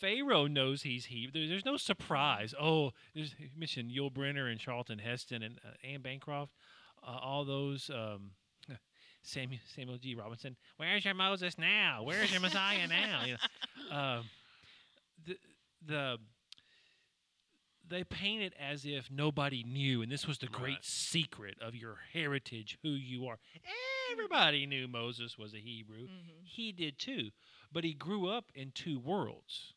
Pharaoh knows he's Hebrew. There- There's no surprise. Oh, there's you mentioned Yul Brynner and Charlton Heston and uh, Anne Bancroft. Uh, all those um, [LAUGHS] Samuel, Samuel G. Robinson. Where's your Moses now? Where's your Messiah [LAUGHS] now? You know, um, the the they paint it as if nobody knew, and this was the great Right. secret of your heritage, who you are. Everybody knew Moses was a Hebrew. hmm He did too, but he grew up in two worlds.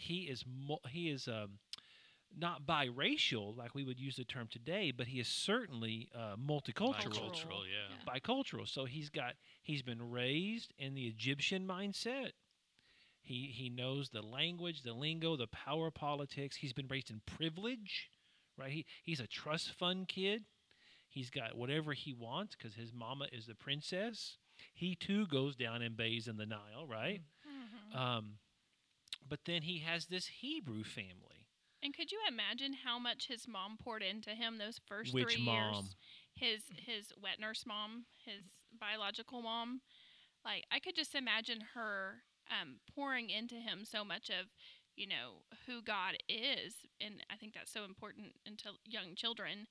He is mul- he is um, not biracial like we would use the term today, but he is certainly uh, multicultural Bicultural, yeah. bicultural. So he's got he's been raised in the Egyptian mindset. He he knows the language, the lingo, the power politics. He's been raised in privilege, right? He he's a trust fund kid. He's got whatever he wants because his mama is the princess. He too goes down and bathes in the Nile, right? Mhm. Um, but then he has this Hebrew family. And could you imagine how much his mom poured into him those first Which three mom? years? His his wet nurse mom, his biological mom. Like I could just imagine her um, pouring into him so much of, you know, who God is, and I think that's so important into young children.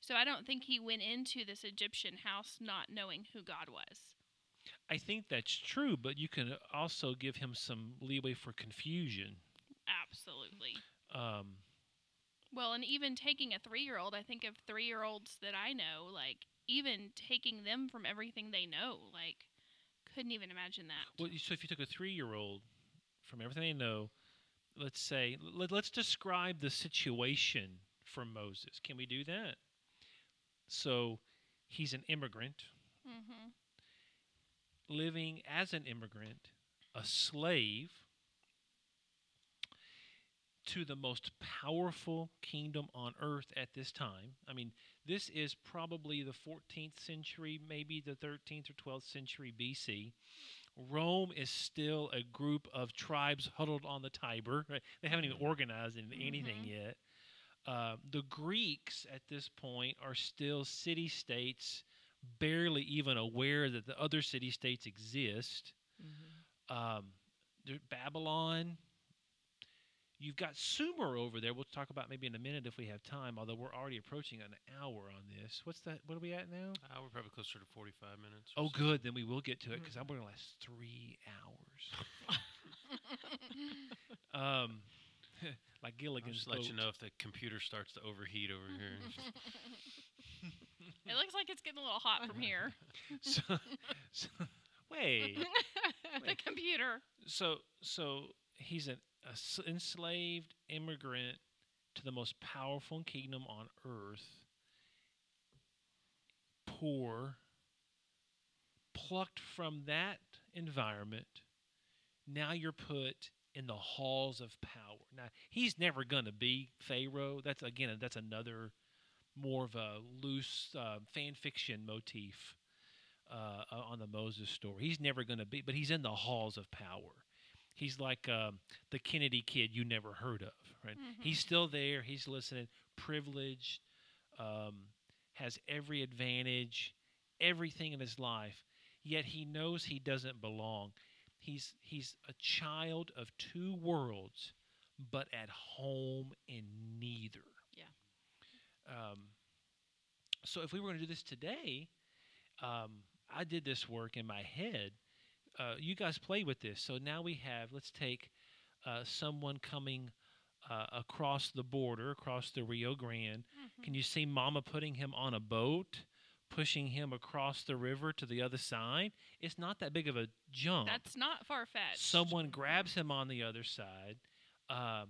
So I don't think he went into this Egyptian house not knowing who God was. I think that's true, but you can also give him some leeway for confusion. Absolutely. Um, Well, and even taking a three year old, I think of three year olds that I know, like, even taking them from everything they know, like, couldn't even imagine that. well, so if you took a three-year-old from everything they know, let's say, let, let's describe the situation for Moses. Can we do that? So he's an immigrant hmm living as an immigrant, a slave to the most powerful kingdom on earth at this time. I mean, this is probably the 14th century, maybe the 13th or 12th century BC. Rome is still a group of tribes huddled on the Tiber. Right? They haven't even organized into anything Mhm. yet. Uh, the Greeks at this point are still city states, barely even aware that the other city states exist. Um, there- Babylon. You've got Sumer over there. We'll talk about maybe in a minute if we have time. Although we're already approaching an hour on this. What's that? What are we at now? Uh, we're probably closer to 45 minutes. Oh, so. good. Then we will get to it because I'm going to last three hours. [LAUGHS] um, [LAUGHS] like I'll Gilligan's just let you know if the computer starts to overheat over here. [LAUGHS] It looks like it's getting a little hot from here. [LAUGHS] So, so, wait. [LAUGHS] the computer. So, so he's an a s- enslaved immigrant to the most powerful kingdom on earth. Poor, plucked from that environment. Now you're put in the halls of power. Now he's never going to be Pharaoh. That's again, that's another more of a loose uh, fan fiction motif uh, on the Moses story. He's never going to be, but he's in the halls of power. He's like um, the Kennedy kid you never heard of, right? He's still there. He's listening, privileged, um, has every advantage, everything in his life. Yet he knows he doesn't belong. He's he's a child of two worlds, but at home in neither. Um, so if we were going to do this today, um, I did this work in my head. Uh, you guys play with this. So now we have, let's take uh, someone coming uh, across the border, across the Rio Grande. Mm-hmm. Can you see Mama putting him on a boat, pushing him across the river to the other side? It's not that big of a jump. That's not far fetched. Someone grabs him on the other side uh,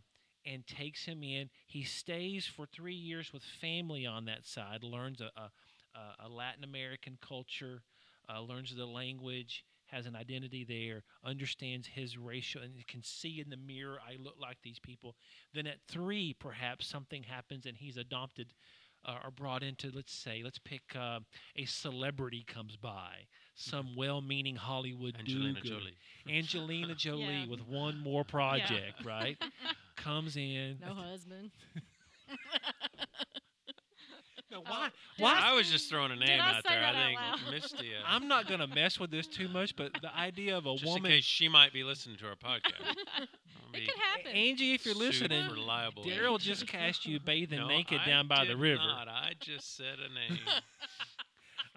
and takes him in. He stays for three years with family on that side, learns a, a, a- Latin American culture, uh, learns the language, has an identity there, understands his racial, and can see in the mirror, I look like these people. Then at three, perhaps something happens and he's adopted. Uh, or brought into, let's say, let's pick uh, a celebrity comes by, some well-meaning Hollywood Angelina do-gooder. Jolie. Angelina [LAUGHS] Jolie Yeah. with one [LAUGHS] more project, [LAUGHS] right? Comes in. No husband. No, why? Did Why? I was just throwing a name out say there. I think loud? Misty. Uh, I'm not gonna mess with this too much, but the idea of a just in woman, case she might be listening to our podcast. It could happen. Angie, if you're listening, for. Daryl just cast you bathing No, naked I down by the river. Not. I just said a name.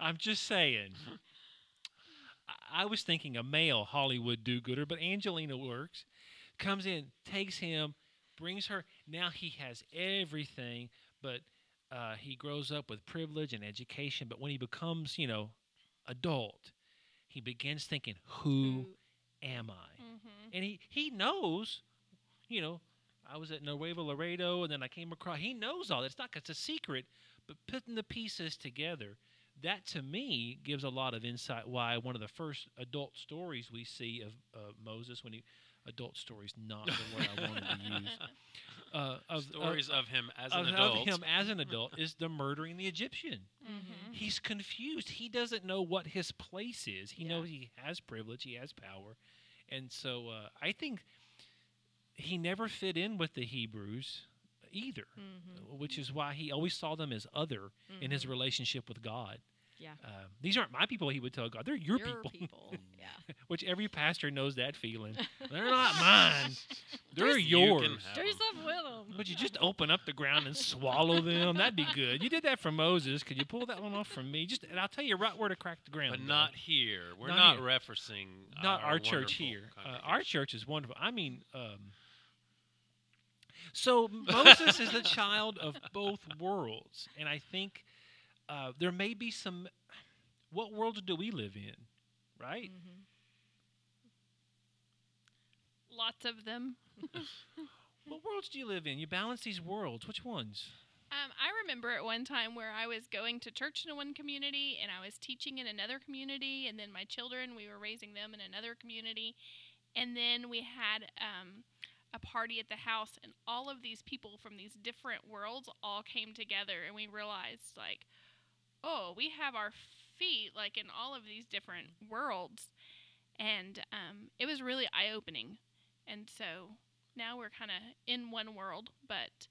I'm just saying. I- was thinking a male Hollywood do-gooder, but Angelina works. Comes in, takes him, brings her. Now he has everything, but uh, he grows up with privilege and education. But when he becomes, you know, adult, he begins thinking, "Who am I?" Mm-hmm. and he he knows, you know, I was at Nuevo Laredo, and then I came across. He knows all. that. It's not it's a secret, but putting the pieces together, that to me gives a lot of insight. Why one of the first adult stories we see of uh, Moses when he adult stories not the word I wanted to use. [LAUGHS] Uh, of Stories of him as of, an adult of him as an adult is the murdering the Egyptian. Mm-hmm. He's confused. He doesn't know what his place is. He Yeah. knows he has privilege, he has power. And so uh, I think he never fit in with the Hebrews either, Mm-hmm. which is why he always saw them as other in his relationship with God. Yeah. Uh, these aren't my people, he would tell God. They're your, Your people. people. [LAUGHS] yeah. [LAUGHS] which every pastor knows that feeling. [LAUGHS] They're not mine. They're You can yours. have Do 'em. something with them. Would you just open up the ground and swallow them? That'd be good. You did that for Moses. Could you pull that one off from me? Just, and I'll tell you right where to crack the ground. But though. not here. We're Not not, here. referencing not our, our church here. Uh, our church is wonderful. I mean, um, so Moses is the child of both worlds, and I think uh, there may be some. What worlds do we live in, right? Mm-hmm. Lots of them. [LAUGHS] What worlds do you live in? You balance these worlds. Which ones? Um, I remember at one time where I was going to church in one community and I was teaching in another community, and then my children, we were raising them in another community. And then we had um, a party at the house, and all of these people from these different worlds all came together, and we realized, like, oh, we have our feet, like, in all of these different worlds. And um, it was really eye opening. And so now we're kind of in one world, but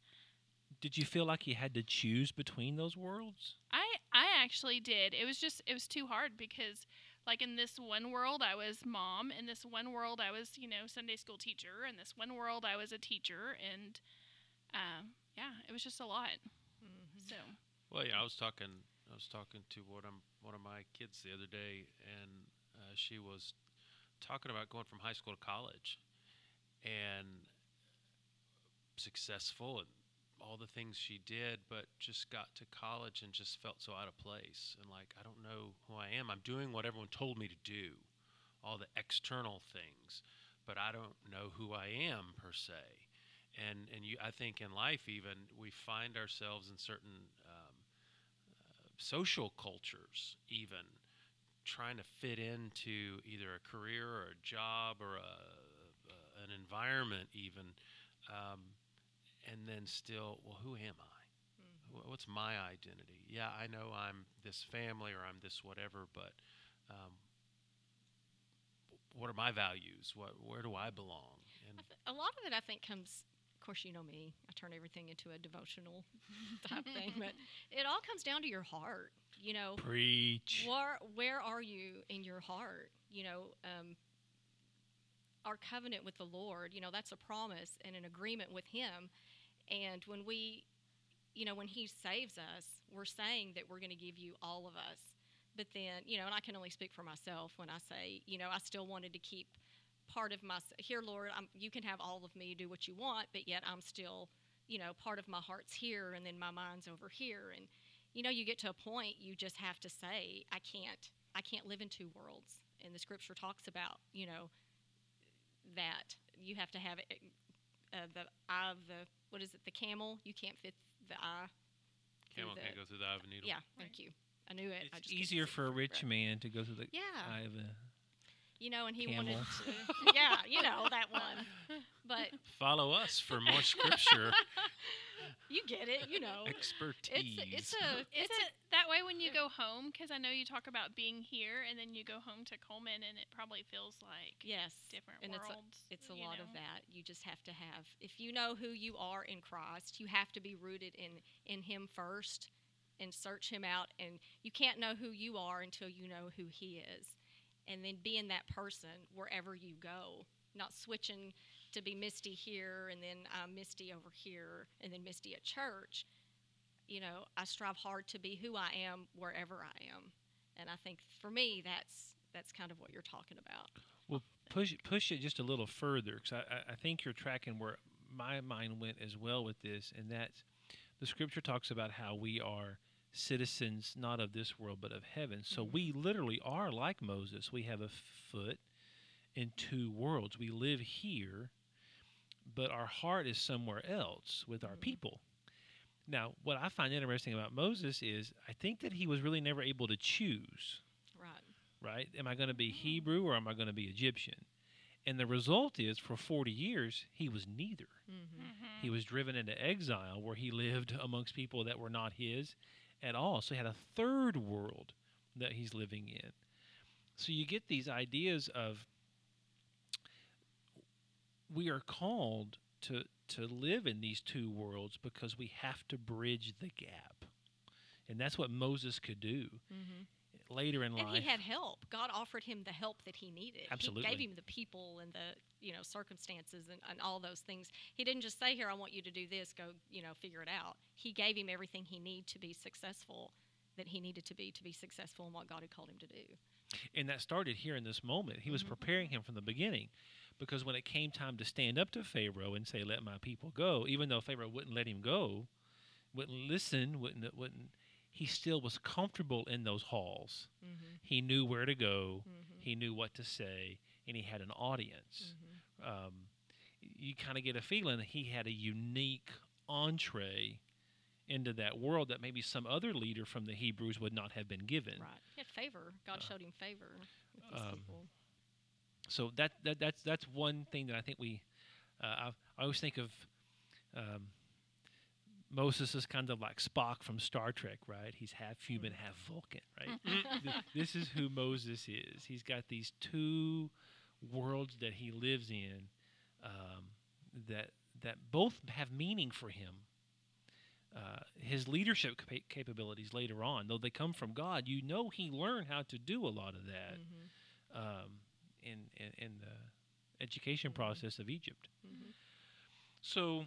Did you feel like you had to choose between those worlds? I I actually did. It was just it was too hard because like in this one world I was mom, in this one world I was, you know, Sunday school teacher, in this one world I was a teacher and um yeah, it was just a lot. Mm-hmm. So, Well, yeah, I was talking. I was talking to one of one of my kids the other day, and uh, she was talking about going from high school to college, and successful and all the things she did, but just got to college and just felt so out of place and like I don't know who I am. I'm doing what everyone told me to do, all the external things, but I don't know who I am per se and and you I think in life even we find ourselves in certain um, uh, social cultures even trying to fit into either a career or a job or a, an environment even um, and then still well who am I Wh- what's my identity yeah I know I'm this family or I'm this whatever but um, what are my values what where do I belong and I th- a lot of it, I think, comes. Of course, you know me. I turn everything into a devotional [LAUGHS] type thing, but [LAUGHS] it all comes down to your heart. You know, Preach. where where are you in your heart? You know, um, our covenant with the Lord. You know, that's a promise and an agreement with Him. And when we, you know, when He saves us, we're saying that we're going to give you all of us. But then, you know, and I can only speak for myself when I say, you know, I still wanted to keep part of my here, Lord. I'm, you can have all of me, do what you want, but yet I'm still, you know, part of my heart's here, and then my mind's over here, and you know, you get to a point you just have to say, I can't, I can't live in two worlds. And the scripture talks about, you know, that you have to have it, uh, the eye of the, what is it, the camel? You can't fit the eye. camel the- can't go through the eye of a needle Yeah, thank you. I knew it. I It's just easier for a it. rich man to go through the Yeah, eye of a. you know, and he camel. wanted [LAUGHS] to, yeah, you know that one. But follow us for more scripture [LAUGHS] you get it, you know. expertise. It's it's a it's a, that way when you go home cuz I know you talk about being here and then you go home to Coleman and it probably feels like yes, different and it's a- worlds. It's a lot of that. You just have to have if you know who you are in Christ, you have to be rooted in in him first and search him out and you can't know who you are until you know who he is. And then being that person wherever you go, not switching to be Misty here and then I'm Misty over here and then Misty at church. You know, I strive hard to be who I am wherever I am. And I think for me that's that's kind of what you're talking about. Well, push push it just a little further because I, I- think you're tracking where my mind went as well with this, and that's the scripture talks about how we are citizens not of this world but of heaven. So Mhm. we literally are like Moses. We have a foot in two worlds. We live here, but our heart is somewhere else with our Mhm. people. Now, what I find interesting about Moses is I think that he was really never able to choose Right. right? Am I going to be Hebrew or am I going to be Egyptian? And the result is, for 40 years, he was neither. Mm-hmm. Mhm. He was driven into exile where he lived amongst people that were not his, at all. So he had a third world that he's living in. So you get these ideas of we are called to to live in these two worlds because we have to bridge the gap. And that's what Moses could do Mm-hmm. later in And life. he had help. God offered him the help that he needed. He Absolutely. gave him the people and the you know circumstances and, and all those things. He didn't just say, "Here, I want you to do this. Go, you know, figure it out." He gave him everything he needed to be successful, that he needed to be to be successful in what God had called him to do. and that started here in this moment. He was Mhm. preparing him from the beginning, because when it came time to stand up to Pharaoh and say, "Let my people go," even though Pharaoh wouldn't let him go, wouldn't listen, wouldn't wouldn't, he still was comfortable in those halls. Mm-hmm. He knew where to go. Mm-hmm. He knew what to say, and he had an audience. Mm-hmm. Um, you kind of get a feeling that he had a unique entree into that world that maybe some other leader from the Hebrews would not have been given. Right. He had favor. God Uh, showed him favor with these um, people. So that, that that's that's one thing that I think we uh, I, I always think of um, Moses is kind of like Spock from Star Trek, right? He's half human, half Vulcan, right? This is who Moses is. He's got these two worlds that he lives in um, that that both have meaning for him. Uh, his leadership capa- capabilities later on, though they come from God, you know he learned how to do a lot of that Mm-hmm. um, in, in in the education Mhm. process of Egypt. Mm-hmm. So,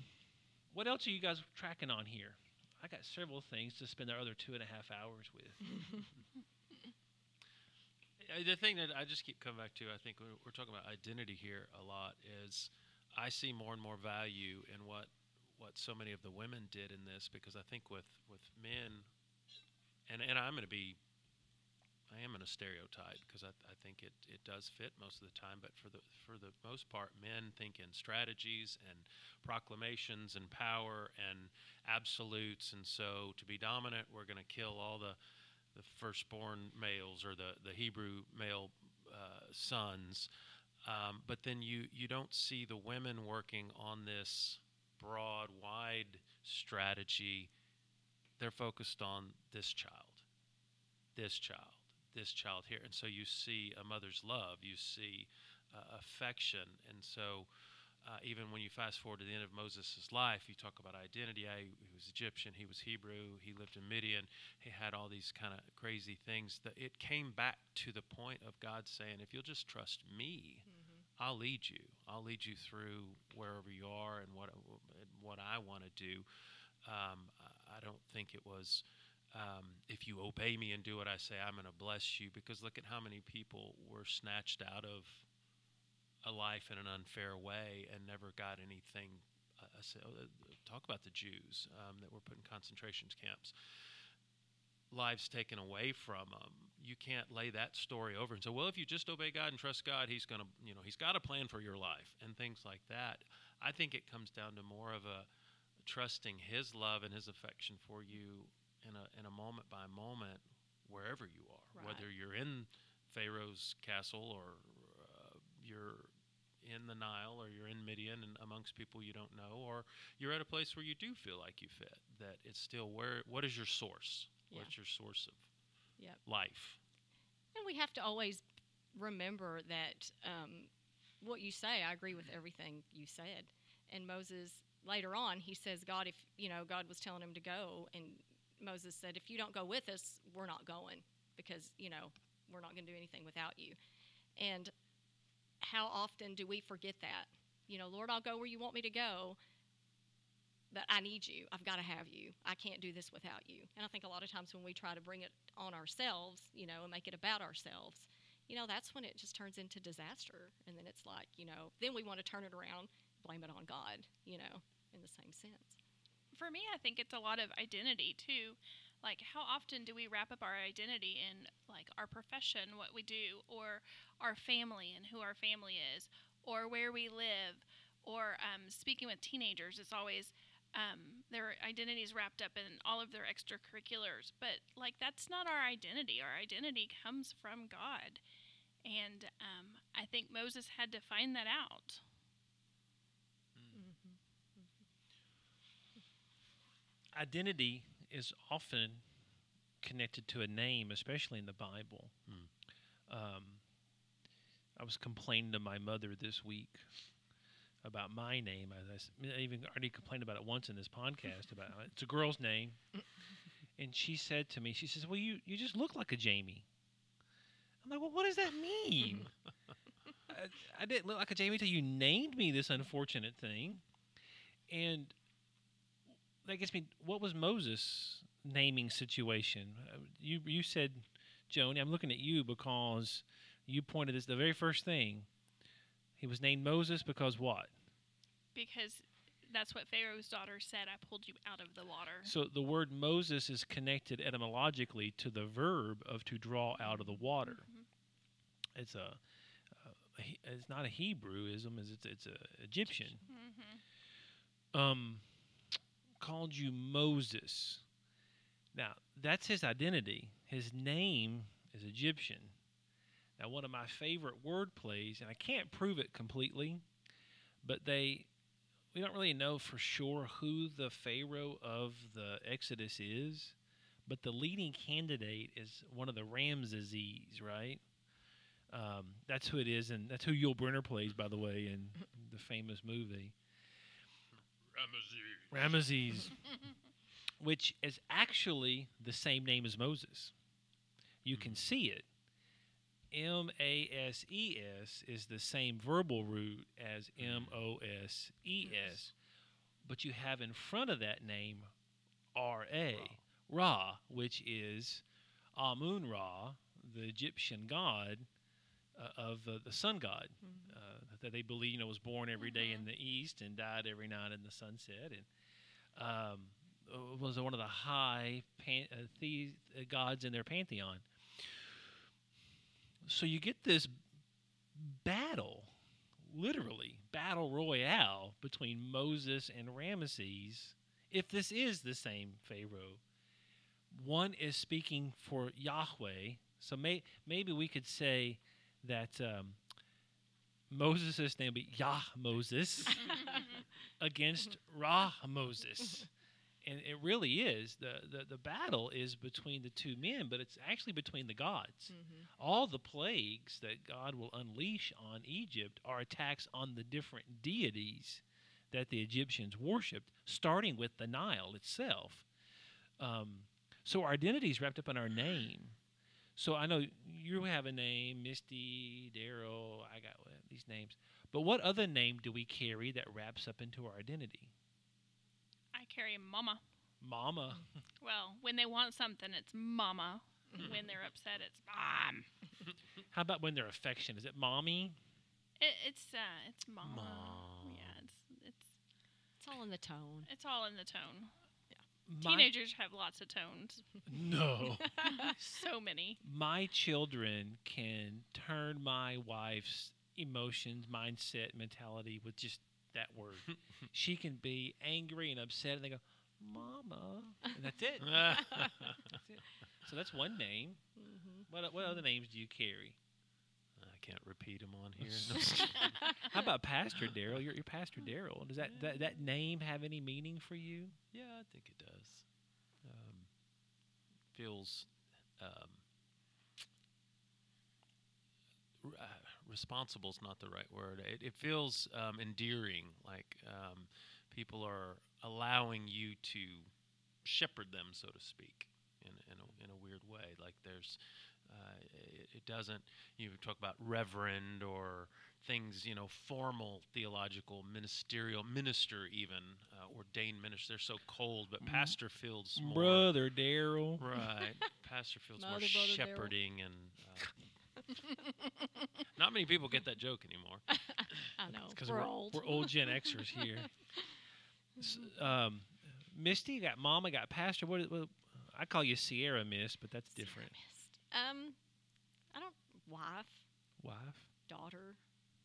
what else are you guys tracking on here? I got several things to spend our other two and a half hours with. [LAUGHS] The thing that I just keep coming back to, I think we're, we're talking about identity here a lot, is I see more and more value in what what so many of the women did in this because I think with with men, and and I'm going to be, I am in a stereotype because I, I think it, it does fit most of the time, but for the for the most part, men think in strategies and proclamations and power and absolutes, and so to be dominant, we're going to kill all the the firstborn males or the, the Hebrew male uh, sons. Um, but then you, you don't see the women working on this broad, wide strategy. They're focused on this child, this child, this child here. And so you see a mother's love, you see uh, affection. And so uh, even when you fast forward to the end of Moses' life, you talk about identity. I, he was Egyptian, he was Hebrew, he lived in Midian, he had all these kind of crazy things. That it came back to the point of God saying, "If you'll just trust me, I'll lead you. I'll lead you through wherever you are and what and what I want to do." Um, I don't think it was. Um, if you obey me and do what I say, I'm going to bless you. Because look at how many people were snatched out of a life in an unfair way and never got anything. Uh, oh, uh, talk about the Jews um, that were put in concentration camps. Lives taken away from them. You can't lay that story over and say, well, if you just obey God and trust God, He's to, you know, He's got a plan for your life and things like that. I think it comes down to more of a trusting His love and His affection for you in a in a moment by moment wherever you are, Right. whether you're in Pharaoh's castle or uh, you're in the Nile or you're in Midian and amongst people you don't know, or you're at a place where you do feel like you fit. That it's still where. What is your source? Yeah. What's your source of Yep. life? And we have to always remember that um, what you say, I agree with everything you said. And Moses, later on, he says, God, if, you know, God was telling him to go. And Moses said, if you don't go with us, we're not going because, you know, we're not going to do anything without you. And how often do we forget that? You know, Lord, I'll go where you want me to go, but I need you. I've got to have you. I can't do this without you. And I think a lot of times when we try to bring it on ourselves, you know, and make it about ourselves, you know, that's when it just turns into disaster. And then it's like, you know, then we want to turn it around, blame it on God, you know, in the same sense. For me, I think it's a lot of identity too. Like, how often do we wrap up our identity in like our profession, what we do, or our family and who our family is, or where we live, or um, speaking with teenagers, it's always um, their identity is wrapped up in all of their extracurriculars. But like, that's not our identity. Our identity comes from God, and um, I think Moses had to find that out. Identity is often connected to a name, especially in the Bible. Um, I was complaining to my mother this week about my name. I even already complained about it once in this podcast about it's a girl's name, [LAUGHS] and she said to me, she says, "Well, you you just look like a Jamie." I'm like, "Well, what does that mean?" [LAUGHS] I, I didn't look like a Jamie till you named me this unfortunate thing, and that gets me. What was Moses' naming situation? Uh, You you said, Joni, I'm looking at you because you pointed this the very first thing. He was named Moses because what? Because that's what Pharaoh's daughter said. I pulled you out of the water. So the word Moses is connected etymologically to the verb of to draw out of the water. Mhm. It's a, he- it's not a Hebrewism, it's it's a Egyptian. Mhm. um, called you Moses. Now, that's his identity. His name is Egyptian. Now, one of my favorite word plays, and I can't prove it completely, but they, we don't really know for sure who the Pharaoh of the Exodus is, but the leading candidate is one of the Ramesses, right? Um, that's who it is, and that's who Yul Brynner plays, by the way, in the famous movie. Ramesses, which is actually the same name as Moses. You can see it. M A S E S is the same verbal root as M O S E S, but you have in front of that name R A, Ra, which is Amun Ra, the Egyptian god uh, of uh, the sun god uh, that they believe you know was born every day in the east and died every night in the sunset and um, uh, was one of the high pan- uh, the- uh, gods in their pantheon. So you get this battle, literally battle royale between Moses and Ramesses. If this is the same Pharaoh, one is speaking for Yahweh. So may- maybe we could say that um, Moses' name be Yah Moses [LAUGHS] against Ra Moses. And it really is. The, the, the battle is between the two men, but it's actually between the gods. All the plagues that God will unleash on Egypt are attacks on the different deities that the Egyptians worshipped, starting with the Nile itself. Um, so our identity is wrapped up in our name. So I know you have a name, Misty, Daryl. I got these names. But what other name do we carry that wraps up into our identity? I carry Mama. Mama. [LAUGHS] Well, when they want something, it's Mama. when they're upset, it's Mom. [LAUGHS] How about when they're affection? Is it mommy? It, it's uh, it's Mama. Mom. Yeah, it's it's It's all in the tone. it's all in the tone. My- Teenagers have lots of tones. No. [LAUGHS] so many. my children can turn my wife's emotions, mindset, mentality with just that word. [LAUGHS] she can be angry and upset, and they go, "Mama," and that's it. [LAUGHS] That's it. So that's one name. Mm-hmm. What what other names do you carry? Can't repeat them on here. No. How about Pastor Daryl? You're, you're Pastor Daryl. Does that, that that name have any meaning for you? yeah, I think it does. Um, feels um, uh, responsible is not the right word. It, it feels um, endearing, like um, people are allowing you to shepherd them, so to speak, in in a, in a weird way. Like there's, it, it doesn't. You talk about reverend or things, you know, formal theological, ministerial, minister even uh, ordained minister. They're so cold, but Mm. pastor Fields more. Brother Daryl. Right. [LAUGHS] Pastor feels more Mother, brother, Daryl. shepherding and. [LAUGHS] Uh, not many people get that joke anymore. [LAUGHS] I know. Because we're, we're, old. we're old Gen Xers here. S- um, Misty, you got Mama, got Pastor. What, what? I call you Sierra Miss, but that's different. Um, I don't. Wife, Wife. daughter.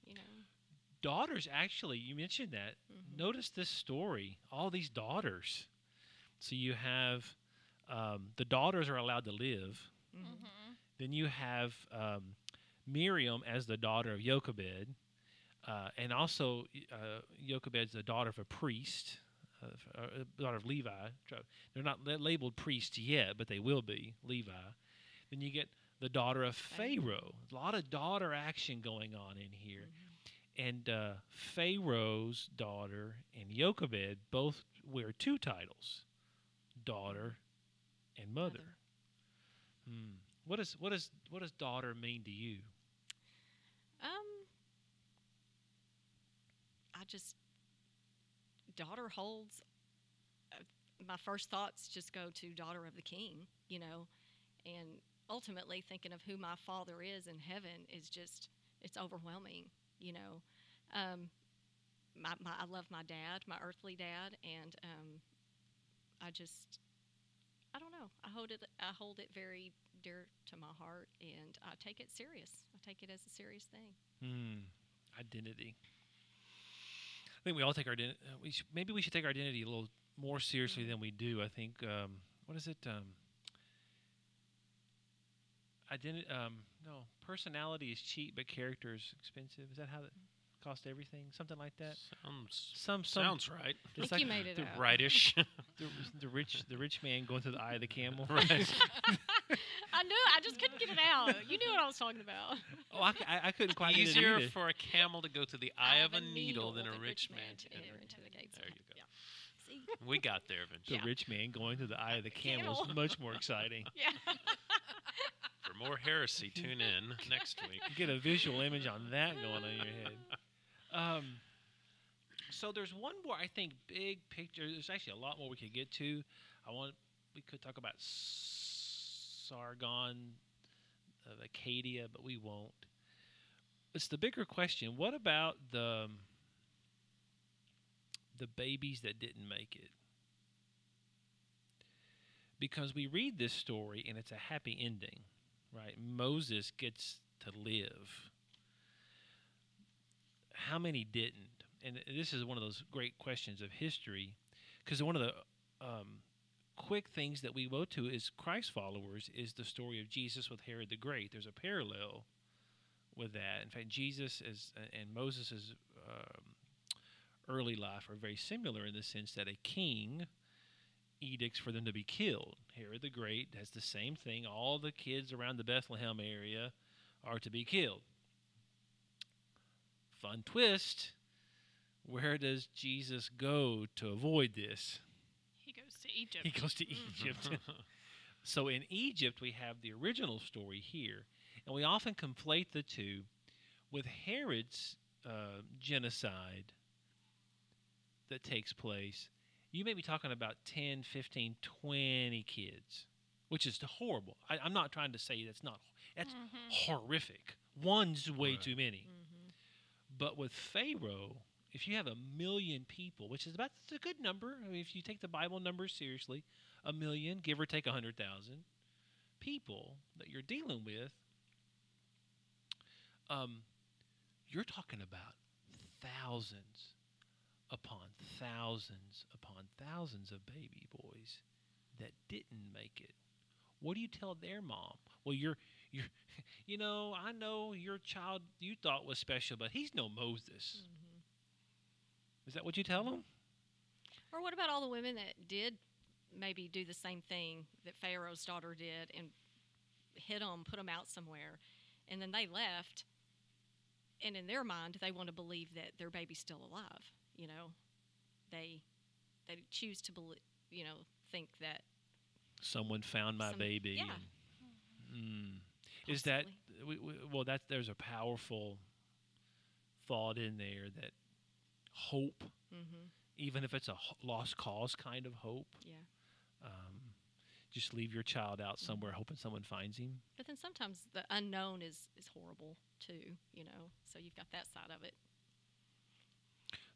You know. Daughters, actually, you mentioned that. Mhm. Notice this story. All these daughters. So you have um, the daughters are allowed to live. Mhm. Mm-hmm. Then you have um, Miriam as the daughter of Jochebed, uh, and also uh, Jochebed's the daughter of a priest, uh, f- uh, daughter of Levi. They're not labeled priests yet, but they will be Levi. Then you get the daughter of Pharaoh. A lot of daughter action going on in here. And uh, Pharaoh's daughter and Jochebed both wear two titles, daughter and mother. Mother. Hmm. What does what does what does daughter mean to you? Um, I just daughter holds. Uh, my first thoughts just go to daughter of the king, you know, and ultimately thinking of who my father is in heaven is just it's overwhelming, you know. Um, my, my I love my dad, my earthly dad, and um, I just I don't know. I hold it I hold it very dear to my heart, and I take it serious. I take it as a serious thing. Hmm. Identity. I think we all take our identity. Uh, we maybe we should take our identity a little more seriously than we do. I think. Um, what is it? Um, identity. Um, no, personality is cheap, but character is expensive. Is that how that cost everything? Something like that. Sounds Some, some sounds right. I it's think you made it the, up. Rightish. [LAUGHS] the, the rich, the rich man going through the eye of the camel. [LAUGHS] right. [LAUGHS] I knew. I just couldn't get it out. You knew what I was talking about. Oh, I couldn't quite get it Easier for a camel to go to the eye of a needle than a rich man to to enter enter. into the gates. There you go. Yeah. See. [LAUGHS] We got there the eventually. Yeah. rich man going through the eye of the [LAUGHS] camel is Camel. much more exciting. [LAUGHS] Yeah. For more heresy, tune in next week. Get a visual image on that going on in your head. Um, so there's one more I think big picture. There's actually a lot more we could get to. I want we could talk about Sargon of Acadia, but we won't. It's the bigger question. What about the the babies that didn't make it? Because we read this story and it's a happy ending, right? Moses gets to live. How many didn't? And this is one of those great questions of history, because one of the um, quick things that we go to as Christ followers is the story of Jesus with Herod the Great. There's a parallel with that. In fact, Jesus is, and Moses' um, early life are very similar in the sense that a king edicts for them to be killed. Herod the Great has the same thing. All the kids around the Bethlehem area are to be killed. Fun twist. Where does Jesus go to avoid this? He goes to Egypt. He goes to Egypt. [LAUGHS] so in Egypt, we have the original story here, and we often conflate the two with Herod's uh, genocide that takes place. You may be talking about 10, 15, 20 kids, which is horrible. I, I'm not trying to say that's not, that's Mhm. horrific. One's way Right. too many. Mm-hmm. But with Pharaoh, if you have a million people, which is about it's a good number, I mean, if you take the Bible numbers seriously, a million, give or take a hundred thousand people that you're dealing with, um, you're talking about thousands upon thousands upon thousands of baby boys that didn't make it. What do you tell their mom? Well, you're you're [LAUGHS] you know, I know your child you thought was special, but he's no Moses. Mm-hmm. Is that what you tell them? Or what about all the women that did maybe do the same thing that Pharaoh's daughter did and hit them, put them out somewhere, and then they left, and in their mind they want to believe that their baby's still alive. You know, they they choose to believe. You know, think that Someone found my Some- baby. yeah. and- Mm. Is that we, we, well? That there's a powerful thought in there that hope, Mm-hmm. even if it's a lost cause kind of hope, Yeah. um, just leave your child out somewhere hoping someone finds him. But then sometimes the unknown is is horrible too. You know, so you've got that side of it.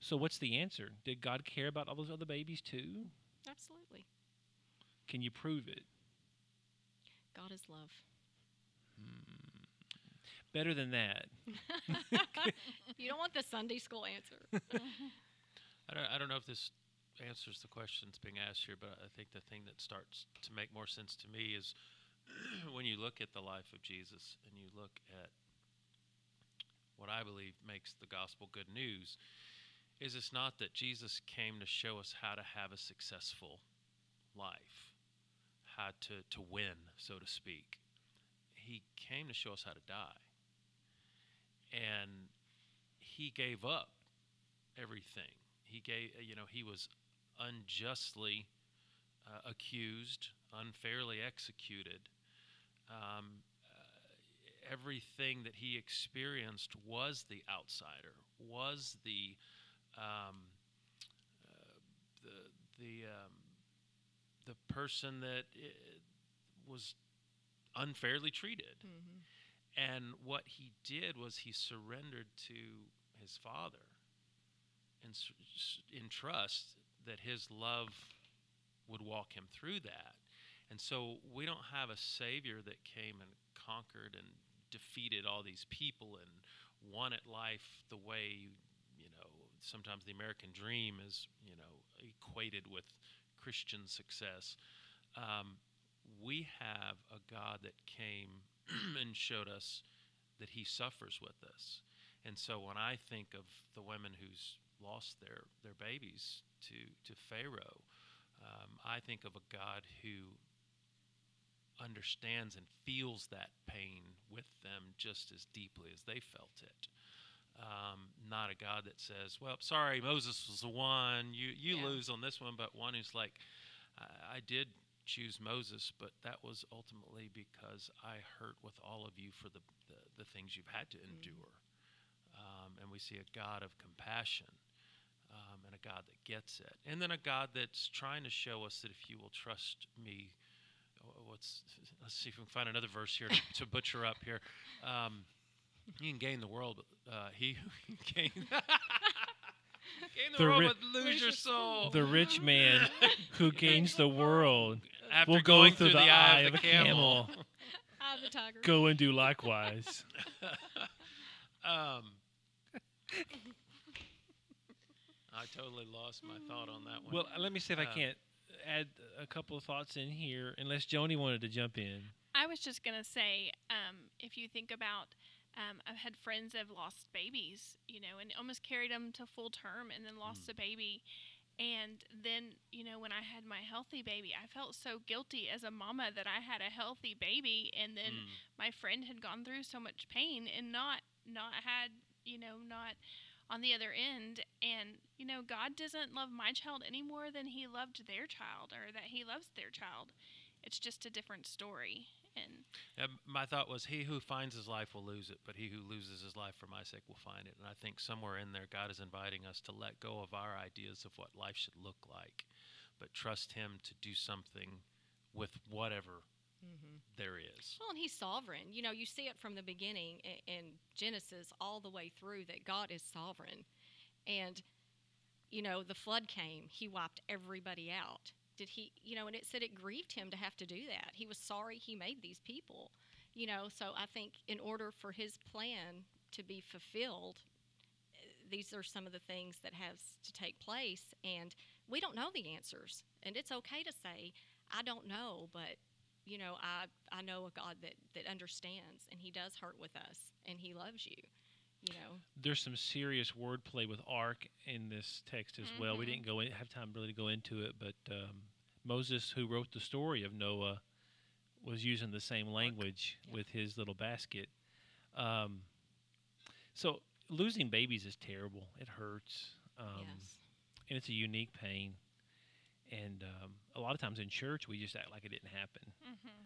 So what's the answer? Did God care about all those other babies too? Absolutely, Can you prove it? God is love. Hmm. Better than that. [LAUGHS] you don't want the Sunday school answer. [LAUGHS] I don't, I don't know if this answers the questions being asked here, but I think the thing that starts to make more sense to me is [CLEARS THROAT] when you look at the life of Jesus and you look at what I believe makes the gospel good news is it's not that Jesus came to show us how to have a successful life, how to, to win, so to speak. He came to show us how to die. And he gave up everything. He gave, you know, he was unjustly uh, accused, unfairly executed. Um, uh, everything that he experienced was the outsider, was the um, uh, the the um, the person that was unfairly treated. Mm-hmm. And what he did was he surrendered to his father s- in trust that his love would walk him through that. And so we don't have a savior that came and conquered and defeated all these people and won wanted life the way, sometimes the American dream is, you know, equated with Christian success. Um, we have a God that came [CLEARS THROAT] and showed us that he suffers with us. And so when I think of the women who's lost their, their babies to, to Pharaoh, um, I think of a God who understands and feels that pain with them just as deeply as they felt it. Um, not a God that says, "Well, sorry, Moses was the one. You you Yeah. lose on this one," but one who's like, I, "I did choose Moses, but that was ultimately because I hurt with all of you for the the, the things you've had to endure." Um, and we see a God of compassion um, and a God that gets it, and then a God that's trying to show us that if you will trust me, what's [LAUGHS] let's see if we can find another verse here to, to butcher up here. Um, you can gain the world, but uh, he who [LAUGHS] gain, [LAUGHS] gain the, The world ri- but lose your soul. The rich man [LAUGHS] who gains the world After will go going through the eye of a camel. Eye of the tiger. go and do likewise. um, I totally lost my thought on that one. Well, let me see if I Uh, can't add a couple of thoughts in here, unless Joni wanted to jump in. I was just gonna say, um, if you think about, um, I've had friends that have lost babies, you know, and almost carried them to full term, and then lost Mm. a baby, and then you know when I had my healthy baby, I felt so guilty as a mama that I had a healthy baby, and then Mm. my friend had gone through so much pain and not not had you know not on the other end and you know god doesn't love my child any more than he loved their child or that he loves their child it's just a different story and Yeah, my thought was, He who finds his life will lose it, but he who loses his life for my sake will find it. And I think somewhere in there, God is inviting us to let go of our ideas of what life should look like, but trust Him to do something with whatever Mm-hmm. there is. Well, and he's sovereign. You know, you see it from the beginning i- in Genesis all the way through that God is sovereign. And, you know, the flood came, he wiped everybody out. Did he, you know, and it said it grieved him to have to do that. He was sorry he made these people, you know. So I think in order for his plan to be fulfilled, eh, these are some of the things that has to take place. And we don't know the answers. And it's okay to say, I don't know, but you know, I I know a God that that understands, and He does hurt with us, and He loves you. You know, There's some serious wordplay with ark in this text as well. We Mhm. didn't go in, have time really to go into it, but um, Moses, who wrote the story of Noah, was using the same language with his little basket. Um, so losing babies is terrible. It hurts. Um, yes, and it's a unique pain. And um, a lot of times in church, we just act like it didn't happen,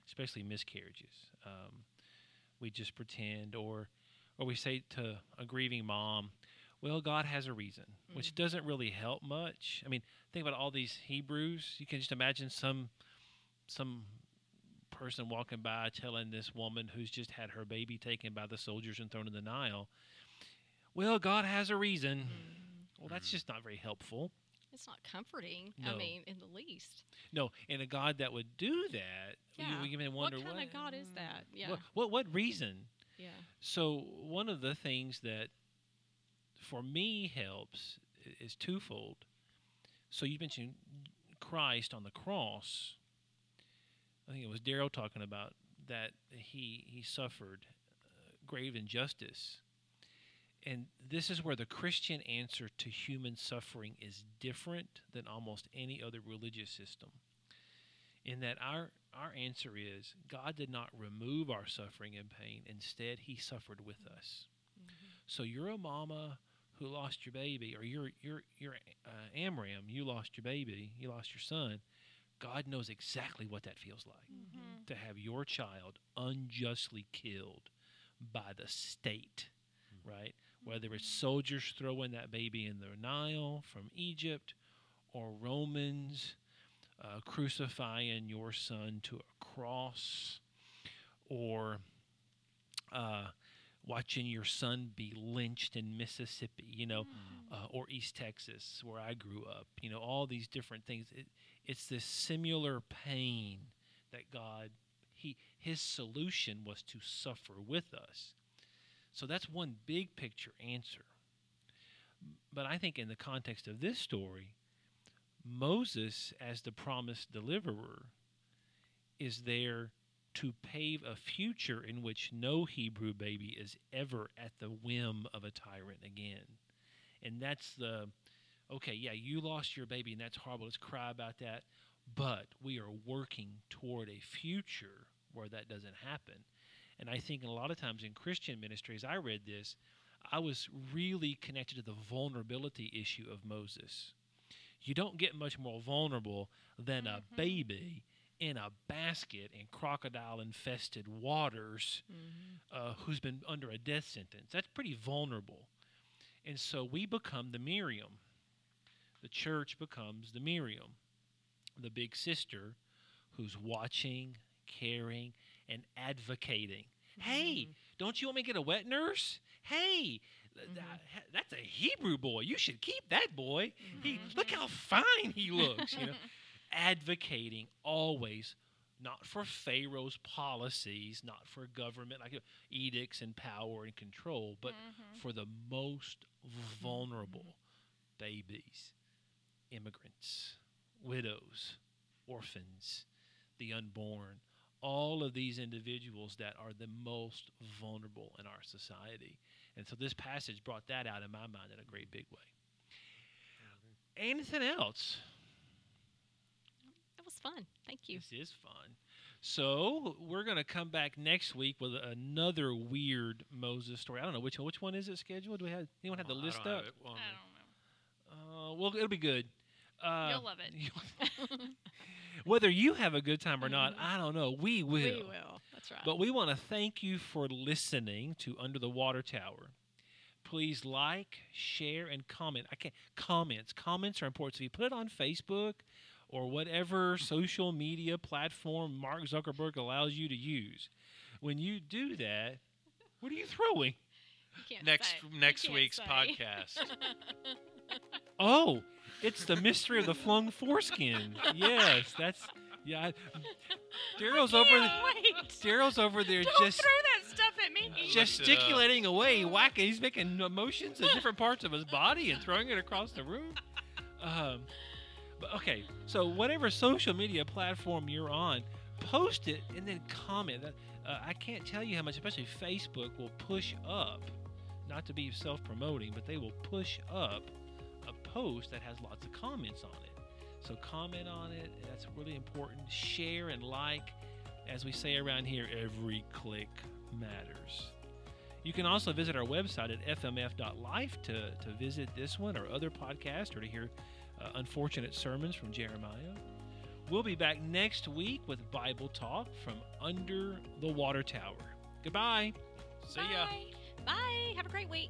especially miscarriages. Um, we just pretend, or or we say to a grieving mom, "Well, God has a reason," which doesn't really help much. I mean, think about all these Hebrews. You can just imagine some some person walking by telling this woman who's just had her baby taken by the soldiers and thrown in the Nile, "Well, God has a reason." Well, that's Mhm. just not very helpful. it's not comforting. No. I mean, in the least. No, and a God that would do that, you- Yeah. you, may What wonder kind of God is that? Yeah, What, what what reason? Yeah, So one of the things that for me helps is twofold. So you mentioned Christ on the cross. I think it was Daryl talking about that he he suffered uh, grave injustice, And this is where the Christian answer to human suffering is different than almost any other religious system. In that our our answer is God did not remove our suffering and pain. Instead, He suffered with us. So you're a mama who lost your baby, or you're you're you're uh, Amram, you lost your baby, you lost your son. God knows exactly what that feels like Mm-hmm. to have your child unjustly killed by the state, right? Whether it's soldiers throwing that baby in the Nile from Egypt or Romans uh, crucifying your son to a cross or uh, watching your son be lynched in Mississippi, you know, uh, or East Texas, where I grew up. You know, all these different things. It, it's this similar pain that God, he, his solution was to suffer with us. So that's one big picture answer. But I think in the context of this story, Moses, as the promised deliverer, is there to pave a future in which no Hebrew baby is ever at the whim of a tyrant again. And that's the okay, yeah, you lost your baby and that's horrible. Let's cry about that. But we are working toward a future where that doesn't happen. And I think a lot of times in Christian ministries, I read this, I was really connected to the vulnerability issue of Moses. You don't get much more vulnerable than a Mhm. baby in a basket in crocodile infested waters uh, who's been under a death sentence. That's pretty vulnerable. And so we become the Miriam. The church becomes the Miriam, the big sister who's watching, caring, and advocating. Hey, don't you want me to get a wet nurse? Hey, th- mm-hmm. that's a Hebrew boy. You should keep that boy. He mm-hmm. look how fine he looks. You know, [LAUGHS] advocating always not for Pharaoh's policies, not for government like edicts and power and control, but Mhm. for the most vulnerable mm-hmm. babies, immigrants, widows, orphans, the unborn, all of these individuals that are the most vulnerable in our society. And so this passage brought that out in my mind in a great big way. Anything else? That was fun. Thank you. This is fun. So we're gonna come back next week with another weird Moses story. I don't know which one. Which one is it scheduled? Do we have anyone have the Well, I list don't up? it I don't know. Uh, well, it'll be good. Uh, You'll love it. [LAUGHS] [LAUGHS] whether you have a good time or not, Mhm. I don't know. We will. We will. That's right. But we want to thank you for listening to Under the Water Tower. Please like, share, and comment. I can't comments. Comments are important. So if you put it on Facebook or whatever social media platform Mark Zuckerberg allows you to use, when you do that, what are you throwing? You can't Next say. Next can't week's say. podcast. [LAUGHS] Oh, it's the mystery of the flung foreskin. Yes, that's yeah. [LAUGHS] Daryl's over. Yeah. Daryl's over there Don't just throw that stuff at me. I looked it up. gesticulating away, whacking. He's making motions in different parts of his body and throwing it across the room. Um, but okay, so whatever social media platform you're on, post it and then comment. Uh, I can't tell you how much, especially Facebook, will push up. Not to be self-promoting, but they will push up a post that has lots of comments on it. So comment on it. That's really important. Share and like. As we say around here, every click matters. You can also visit our website at fmf.life to, to visit this one or other podcasts or to hear uh, unfortunate sermons from Jeremiah. We'll be back next week with Bible Talk from Under the Water Tower. Goodbye. See ya. Bye. Bye. Have a great week.